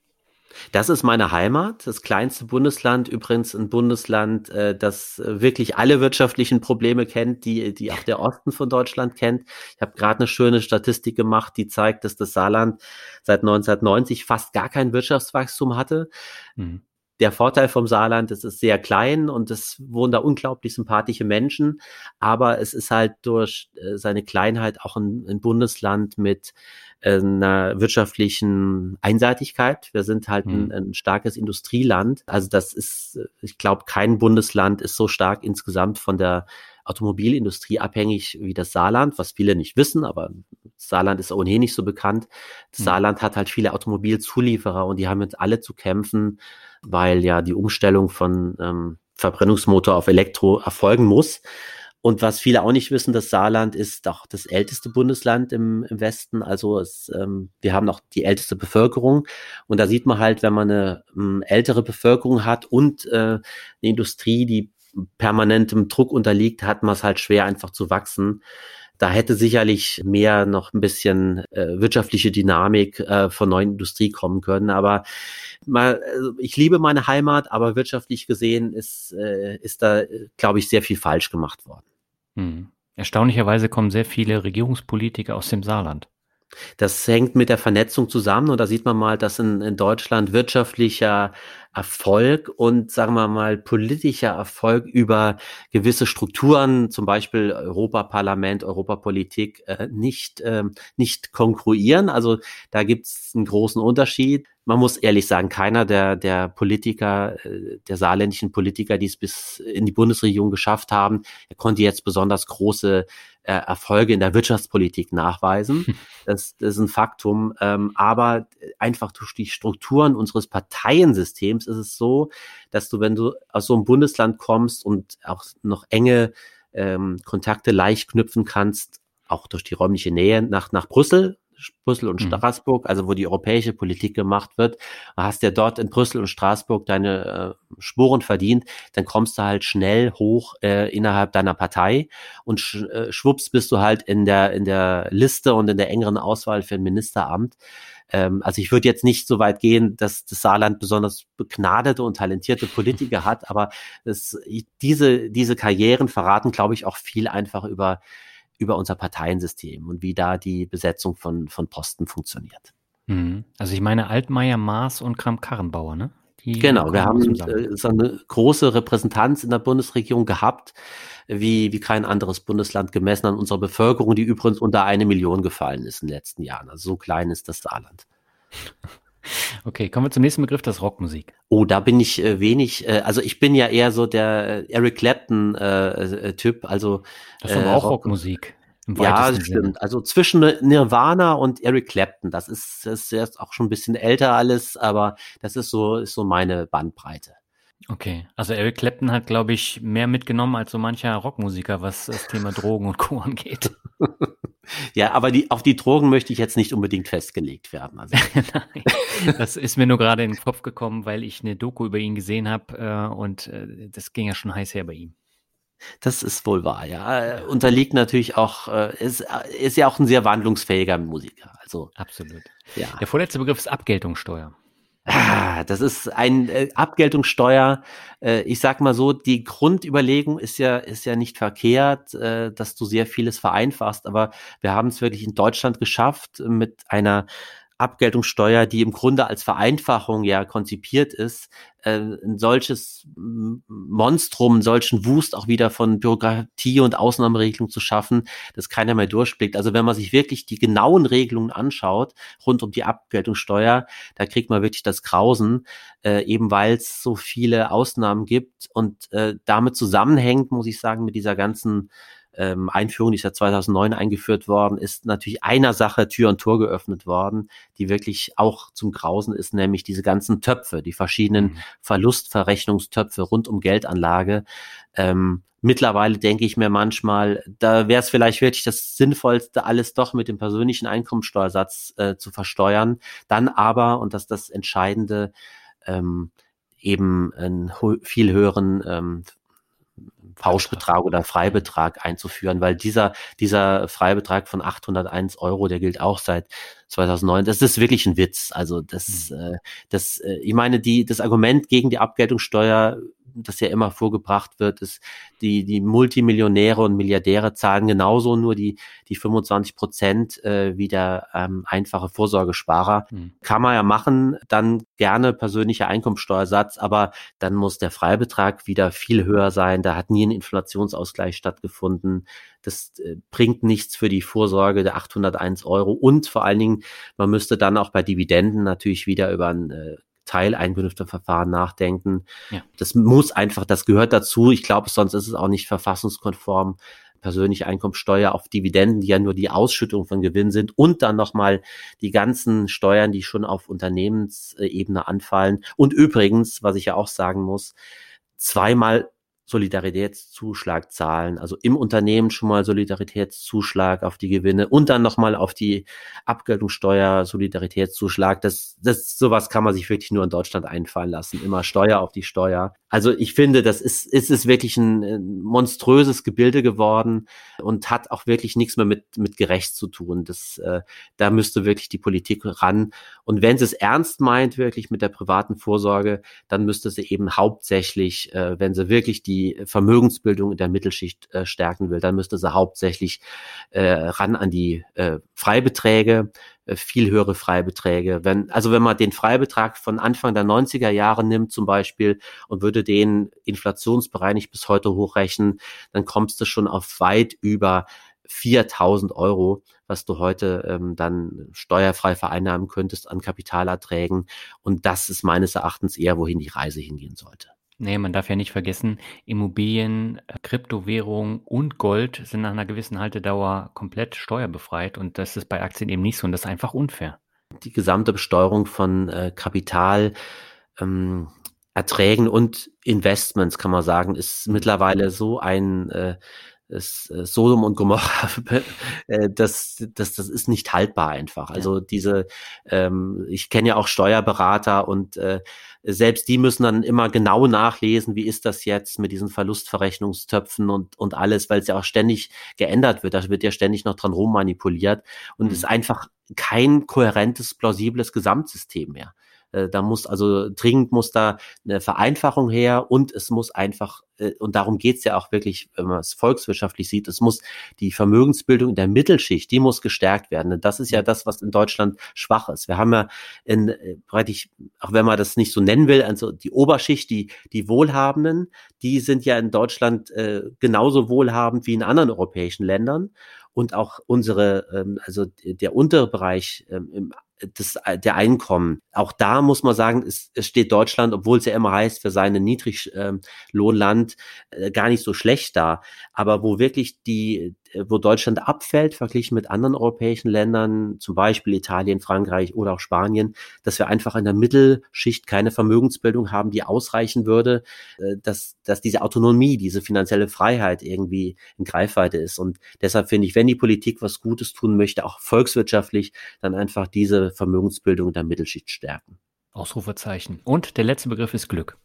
Das ist meine Heimat, das kleinste Bundesland, übrigens ein Bundesland, äh, das wirklich alle wirtschaftlichen Probleme kennt, die, die auch der Osten von Deutschland kennt. Ich habe gerade eine schöne Statistik gemacht, die zeigt, dass das Saarland seit 1990 fast gar kein Wirtschaftswachstum hatte. Mhm. Der Vorteil vom Saarland, es ist sehr klein und es wohnen da unglaublich sympathische Menschen, aber es ist halt durch äh, seine Kleinheit auch ein, ein Bundesland mit einer wirtschaftlichen Einseitigkeit. Wir sind halt ein, mhm. ein starkes Industrieland. Also das ist, ich glaube, kein Bundesland ist so stark insgesamt von der Automobilindustrie abhängig wie das Saarland, was viele nicht wissen, aber Saarland ist ohnehin nicht so bekannt. Das mhm. Saarland hat halt viele Automobilzulieferer und die haben jetzt alle zu kämpfen, weil ja die Umstellung von ähm, Verbrennungsmotor auf Elektro erfolgen muss. Und was viele auch nicht wissen, das Saarland ist auch das älteste Bundesland im, im Westen. Also es, ähm, wir haben auch die älteste Bevölkerung. Und da sieht man halt, wenn man eine ähm, ältere Bevölkerung hat und äh, eine Industrie, die permanentem Druck unterliegt, hat man es halt schwer einfach zu wachsen. Da hätte sicherlich mehr noch ein bisschen äh, wirtschaftliche Dynamik äh, von neuen Industrie kommen können. Aber mal, also ich liebe meine Heimat, aber wirtschaftlich gesehen ist, äh, ist da, glaube ich, sehr viel falsch gemacht worden. Hm. Erstaunlicherweise kommen sehr viele Regierungspolitiker aus dem Saarland. Das hängt mit der Vernetzung zusammen und da sieht man mal, dass in, in Deutschland wirtschaftlicher Erfolg und sagen wir mal politischer Erfolg über gewisse Strukturen, zum Beispiel Europaparlament, Europapolitik, äh, nicht, äh, nicht konkurrieren. Also da gibt es einen großen Unterschied man muss ehrlich sagen, keiner der, der Politiker, äh, der saarländischen Politiker, die es bis in die Bundesregierung geschafft haben, konnte jetzt besonders große äh, Erfolge in der Wirtschaftspolitik nachweisen. Das, das ist ein Faktum. Ähm, aber einfach durch die Strukturen unseres Parteiensystems ist es so, dass du, wenn du aus so einem Bundesland kommst und auch noch enge ähm, Kontakte leicht knüpfen kannst, auch durch die räumliche Nähe nach, nach Brüssel, Brüssel und mhm. Straßburg, also wo die europäische Politik gemacht wird, hast ja dort in Brüssel und Straßburg deine äh, Spuren verdient, dann kommst du halt schnell hoch äh, innerhalb deiner Partei und sch, äh, schwupps bist du halt in der in der Liste und in der engeren Auswahl für ein Ministeramt. Ähm, also ich würde jetzt nicht so weit gehen, dass das Saarland besonders begnadete und talentierte Politiker hat, aber es, diese diese Karrieren verraten, glaube ich, auch viel einfach über über unser Parteiensystem und wie da die Besetzung von, von Posten funktioniert. Mhm. Also ich meine Altmaier, Maas und Kramp-Karrenbauer, ne? Die genau, wir haben äh, so eine große Repräsentanz in der Bundesregierung gehabt, wie, wie kein anderes Bundesland gemessen an unserer Bevölkerung, die übrigens unter eine Million gefallen ist in den letzten Jahren. Also so klein ist das Saarland. Okay, kommen wir zum nächsten Begriff, das Rockmusik. Oh, da bin ich äh, wenig, äh, also ich bin ja eher so der äh, Eric Clapton-Typ, äh, äh, also Das ist aber auch Rock Rockmusik. ja, das stimmt. Sinne. Also zwischen Nirvana und Eric Clapton, das ist, das ist jetzt auch schon ein bisschen älter alles, aber das ist so, ist so meine Bandbreite. Okay, also Eric Clapton hat, glaube ich, mehr mitgenommen als so mancher Rockmusiker, was das Thema Drogen und Co. angeht. ja, aber die, auf die Drogen möchte ich jetzt nicht unbedingt festgelegt werden. Also. Nein, das ist mir nur gerade in den Kopf gekommen, weil ich eine Doku über ihn gesehen habe äh, und äh, das ging ja schon heiß her bei ihm. Das ist wohl wahr, ja. Unterliegt natürlich auch, äh, ist, ist ja auch ein sehr wandlungsfähiger Musiker. Also absolut. Ja. Der vorletzte Begriff ist Abgeltungssteuer. Ah, das ist ein äh, Abgeltungssteuer. Äh, ich sag mal so, die Grundüberlegung ist ja ist ja nicht verkehrt, äh, dass du sehr vieles vereinfachst, aber wir haben es wirklich in Deutschland geschafft mit einer Abgeltungssteuer, die im Grunde als Vereinfachung ja konzipiert ist, äh, ein solches Monstrum, einen solchen Wust auch wieder von Bürokratie und Ausnahmeregelung zu schaffen, dass keiner mehr durchblickt. Also wenn man sich wirklich die genauen Regelungen anschaut rund um die Abgeltungssteuer, da kriegt man wirklich das Grausen, äh, eben weil es so viele Ausnahmen gibt und äh, damit zusammenhängt, muss ich sagen, mit dieser ganzen ähm, Einführung, die ist ja 2009 eingeführt worden, ist natürlich einer Sache Tür und Tor geöffnet worden, die wirklich auch zum Grausen ist, nämlich diese ganzen Töpfe, die verschiedenen mhm. Verlustverrechnungstöpfe rund um Geldanlage. Ähm, mittlerweile denke ich mir manchmal, da wäre es vielleicht wirklich das Sinnvollste, alles doch mit dem persönlichen Einkommensteuersatz äh, zu versteuern. Dann aber, und das ist das Entscheidende, ähm, eben einen viel höheren ähm, Pauschbetrag oder Freibetrag einzuführen, weil dieser, dieser Freibetrag von 801 Euro, der gilt auch seit 2009. Das ist wirklich ein Witz. Also das, mhm. äh, das, äh, ich meine, die, das Argument gegen die Abgeltungssteuer das ja immer vorgebracht wird, ist, die, die Multimillionäre und Milliardäre zahlen genauso nur die, die 25 Prozent äh, wie der ähm, einfache Vorsorgesparer. Mhm. Kann man ja machen, dann gerne persönlicher Einkommensteuersatz, aber dann muss der Freibetrag wieder viel höher sein. Da hat nie ein Inflationsausgleich stattgefunden. Das äh, bringt nichts für die Vorsorge der 801 Euro und vor allen Dingen, man müsste dann auch bei Dividenden natürlich wieder über ein äh, Teileinkünfteverfahren nachdenken. Ja. Das muss einfach, das gehört dazu. Ich glaube, sonst ist es auch nicht verfassungskonform. Persönliche Einkommensteuer auf Dividenden, die ja nur die Ausschüttung von Gewinn sind und dann nochmal die ganzen Steuern, die schon auf Unternehmensebene anfallen. Und übrigens, was ich ja auch sagen muss, zweimal Solidaritätszuschlag zahlen, also im Unternehmen schon mal Solidaritätszuschlag auf die Gewinne und dann nochmal auf die Abgeltungssteuer Solidaritätszuschlag. Das, das, sowas kann man sich wirklich nur in Deutschland einfallen lassen. Immer Steuer auf die Steuer. Also ich finde, das ist, ist es wirklich ein, ein monströses Gebilde geworden und hat auch wirklich nichts mehr mit, mit gerecht zu tun. Das, äh, da müsste wirklich die Politik ran. Und wenn sie es ernst meint, wirklich mit der privaten Vorsorge, dann müsste sie eben hauptsächlich, äh, wenn sie wirklich die die Vermögensbildung in der Mittelschicht äh, stärken will, dann müsste sie hauptsächlich äh, ran an die äh, Freibeträge, äh, viel höhere Freibeträge. Wenn, also wenn man den Freibetrag von Anfang der 90er Jahre nimmt zum Beispiel und würde den inflationsbereinigt bis heute hochrechnen, dann kommst du schon auf weit über 4000 Euro, was du heute ähm, dann steuerfrei vereinnahmen könntest an Kapitalerträgen. Und das ist meines Erachtens eher, wohin die Reise hingehen sollte. Nee, man darf ja nicht vergessen, Immobilien, äh, Kryptowährung und Gold sind nach einer gewissen Haltedauer komplett steuerbefreit und das ist bei Aktien eben nicht so und das ist einfach unfair. Die gesamte Besteuerung von äh, Kapital, ähm, Erträgen und Investments, kann man sagen, ist mittlerweile so ein äh, ist äh, Sodom und Gomorra, äh, das, das, das ist nicht haltbar einfach. Also diese, ähm, ich kenne ja auch Steuerberater und äh, selbst die müssen dann immer genau nachlesen, wie ist das jetzt mit diesen Verlustverrechnungstöpfen und, und alles, weil es ja auch ständig geändert wird. Da wird ja ständig noch dran rummanipuliert und mhm. ist einfach kein kohärentes, plausibles Gesamtsystem mehr. Äh, da muss also dringend muss da eine Vereinfachung her und es muss einfach, äh, und darum geht's ja auch wirklich, wenn man es volkswirtschaftlich sieht, es muss die Vermögensbildung in der Mittelschicht, die muss gestärkt werden. Das ist ja das, was in Deutschland schwach ist. Wir haben ja in, äh, ich, auch wenn man das nicht so nennen will, also die Oberschicht, die, die Wohlhabenden, die sind ja in Deutschland äh, genauso wohlhabend wie in anderen europäischen Ländern und auch unsere, ähm, also der untere Bereich ähm, im des, äh, der Einkommen. Auch da muss man sagen, es, es steht Deutschland, obwohl es ja immer heißt, für seine Niedriglohnland äh, gar nicht so schlecht da. Aber wo wirklich die, wo Deutschland abfällt, verglichen mit anderen europäischen Ländern, zum Beispiel Italien, Frankreich oder auch Spanien, dass wir einfach in der Mittelschicht keine Vermögensbildung haben, die ausreichen würde, äh, dass, dass diese Autonomie, diese finanzielle Freiheit irgendwie in Greifweite ist. Und deshalb finde ich, wenn die Politik was Gutes tun möchte, auch volkswirtschaftlich, dann einfach diese Vermögensbildung der Mittelschicht stärken. Ausrufezeichen. Und der letzte Begriff ist Glück.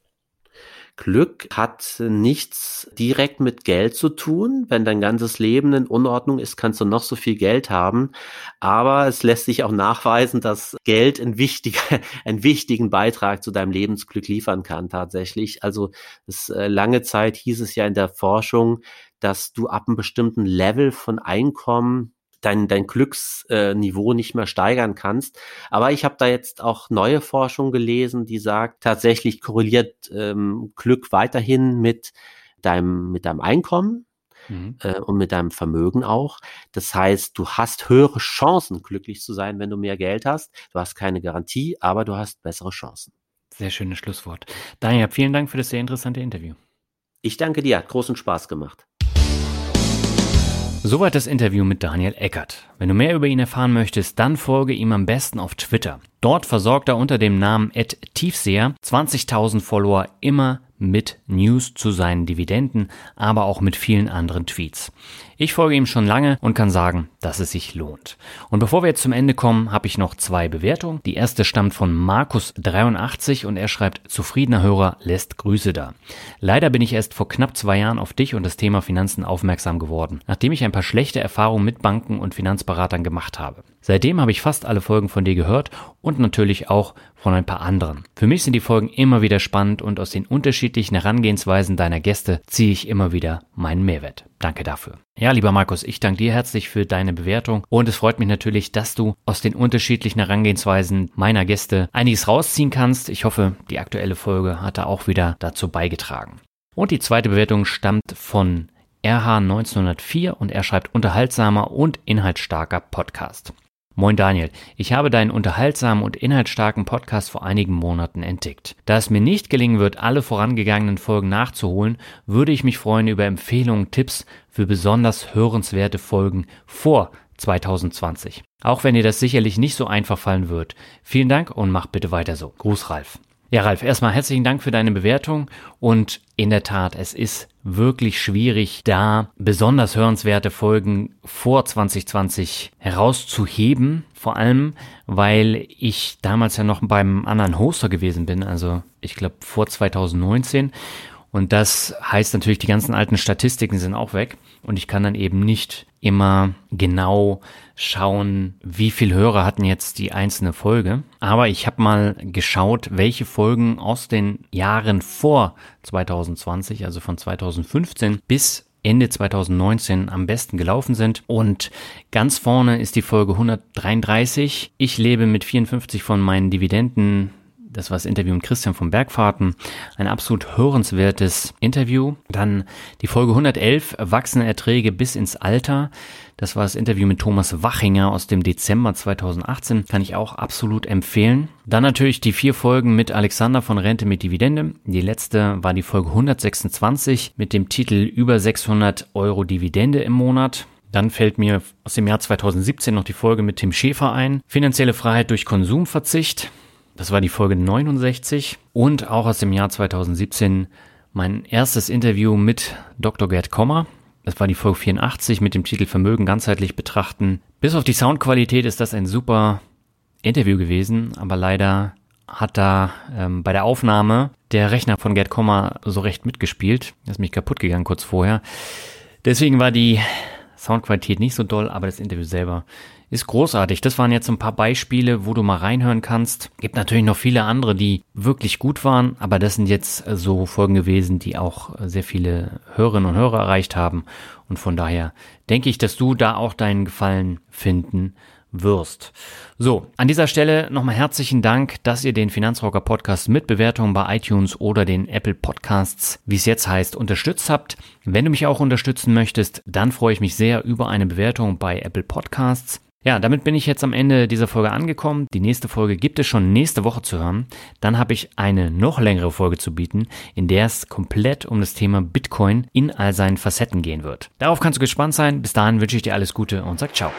Glück hat nichts direkt mit Geld zu tun. Wenn dein ganzes Leben in Unordnung ist, kannst du noch so viel Geld haben. Aber es lässt sich auch nachweisen, dass Geld ein wichtiger, einen wichtigen Beitrag zu deinem Lebensglück liefern kann, tatsächlich. Also, es, äh, lange Zeit hieß es ja in der Forschung, dass du ab einem bestimmten Level von Einkommen dein, dein Glücksniveau nicht mehr steigern kannst. Aber ich habe da jetzt auch neue Forschung gelesen, die sagt, tatsächlich korreliert ähm, Glück weiterhin mit deinem, mit deinem Einkommen. Mhm. Äh, und mit deinem Vermögen auch. Das heißt, du hast höhere Chancen, glücklich zu sein, wenn du mehr Geld hast. Du hast keine Garantie, aber du hast bessere Chancen. Sehr schönes Schlusswort. Daniel, vielen Dank für das sehr interessante Interview. Ich danke dir, hat großen Spaß gemacht. Soweit das Interview mit Daniel Eckert. Wenn du mehr über ihn erfahren möchtest, dann folge ihm am besten auf Twitter. Dort versorgt er unter dem Namen Tiefseher 20.000 Follower immer mit News zu seinen Dividenden, aber auch mit vielen anderen Tweets. Ich folge ihm schon lange und kann sagen, dass es sich lohnt. Und bevor wir jetzt zum Ende kommen, habe ich noch zwei Bewertungen. Die erste stammt von Markus83 und er schreibt, zufriedener Hörer lässt Grüße da. Leider bin ich erst vor knapp zwei Jahren auf dich und das Thema Finanzen aufmerksam geworden, nachdem ich ein paar schlechte Erfahrungen mit Banken und Finanzberatern gemacht habe. Seitdem habe ich fast alle Folgen von dir gehört und natürlich auch von ein paar anderen. Für mich sind die Folgen immer wieder spannend und aus den unterschiedlichen Herangehensweisen deiner Gäste ziehe ich immer wieder meinen Mehrwert. Danke dafür. Ja, lieber Markus, ich danke dir herzlich für deine Bewertung und es freut mich natürlich, dass du aus den unterschiedlichen Herangehensweisen meiner Gäste einiges rausziehen kannst. Ich hoffe, die aktuelle Folge hat da auch wieder dazu beigetragen. Und die zweite Bewertung stammt von RH 1904 und er schreibt unterhaltsamer und inhaltsstarker Podcast. Moin Daniel, ich habe deinen unterhaltsamen und inhaltsstarken Podcast vor einigen Monaten entdeckt. Da es mir nicht gelingen wird, alle vorangegangenen Folgen nachzuholen, würde ich mich freuen über Empfehlungen, Tipps für besonders hörenswerte Folgen vor 2020. Auch wenn dir das sicherlich nicht so einfach fallen wird. Vielen Dank und mach bitte weiter so. Gruß Ralf. Ja, Ralf, erstmal herzlichen Dank für deine Bewertung und in der Tat, es ist wirklich schwierig, da besonders hörenswerte Folgen vor 2020 herauszuheben. Vor allem, weil ich damals ja noch beim anderen Hoster gewesen bin, also ich glaube vor 2019 und das heißt natürlich, die ganzen alten Statistiken sind auch weg. Und ich kann dann eben nicht immer genau schauen, wie viel Hörer hatten jetzt die einzelne Folge. Aber ich habe mal geschaut, welche Folgen aus den Jahren vor 2020, also von 2015 bis Ende 2019 am besten gelaufen sind. Und ganz vorne ist die Folge 133. Ich lebe mit 54 von meinen Dividenden das war das Interview mit Christian von Bergfahrten. Ein absolut hörenswertes Interview. Dann die Folge 111, Erwachsene Erträge bis ins Alter. Das war das Interview mit Thomas Wachinger aus dem Dezember 2018. Kann ich auch absolut empfehlen. Dann natürlich die vier Folgen mit Alexander von Rente mit Dividende. Die letzte war die Folge 126 mit dem Titel über 600 Euro Dividende im Monat. Dann fällt mir aus dem Jahr 2017 noch die Folge mit Tim Schäfer ein. Finanzielle Freiheit durch Konsumverzicht. Das war die Folge 69 und auch aus dem Jahr 2017 mein erstes Interview mit Dr. Gerd Kommer. Das war die Folge 84 mit dem Titel Vermögen ganzheitlich betrachten. Bis auf die Soundqualität ist das ein super Interview gewesen, aber leider hat da ähm, bei der Aufnahme der Rechner von Gerd Kommer so recht mitgespielt. Er ist mich kaputt gegangen kurz vorher. Deswegen war die Soundqualität nicht so doll, aber das Interview selber ist großartig. Das waren jetzt ein paar Beispiele, wo du mal reinhören kannst. Gibt natürlich noch viele andere, die wirklich gut waren, aber das sind jetzt so Folgen gewesen, die auch sehr viele Hörerinnen und Hörer erreicht haben. Und von daher denke ich, dass du da auch deinen Gefallen finden wirst. So, an dieser Stelle nochmal herzlichen Dank, dass ihr den Finanzrocker Podcast mit Bewertungen bei iTunes oder den Apple Podcasts, wie es jetzt heißt, unterstützt habt. Wenn du mich auch unterstützen möchtest, dann freue ich mich sehr über eine Bewertung bei Apple Podcasts. Ja, damit bin ich jetzt am Ende dieser Folge angekommen. Die nächste Folge gibt es schon nächste Woche zu hören. Dann habe ich eine noch längere Folge zu bieten, in der es komplett um das Thema Bitcoin in all seinen Facetten gehen wird. Darauf kannst du gespannt sein. Bis dahin wünsche ich dir alles Gute und sag ciao.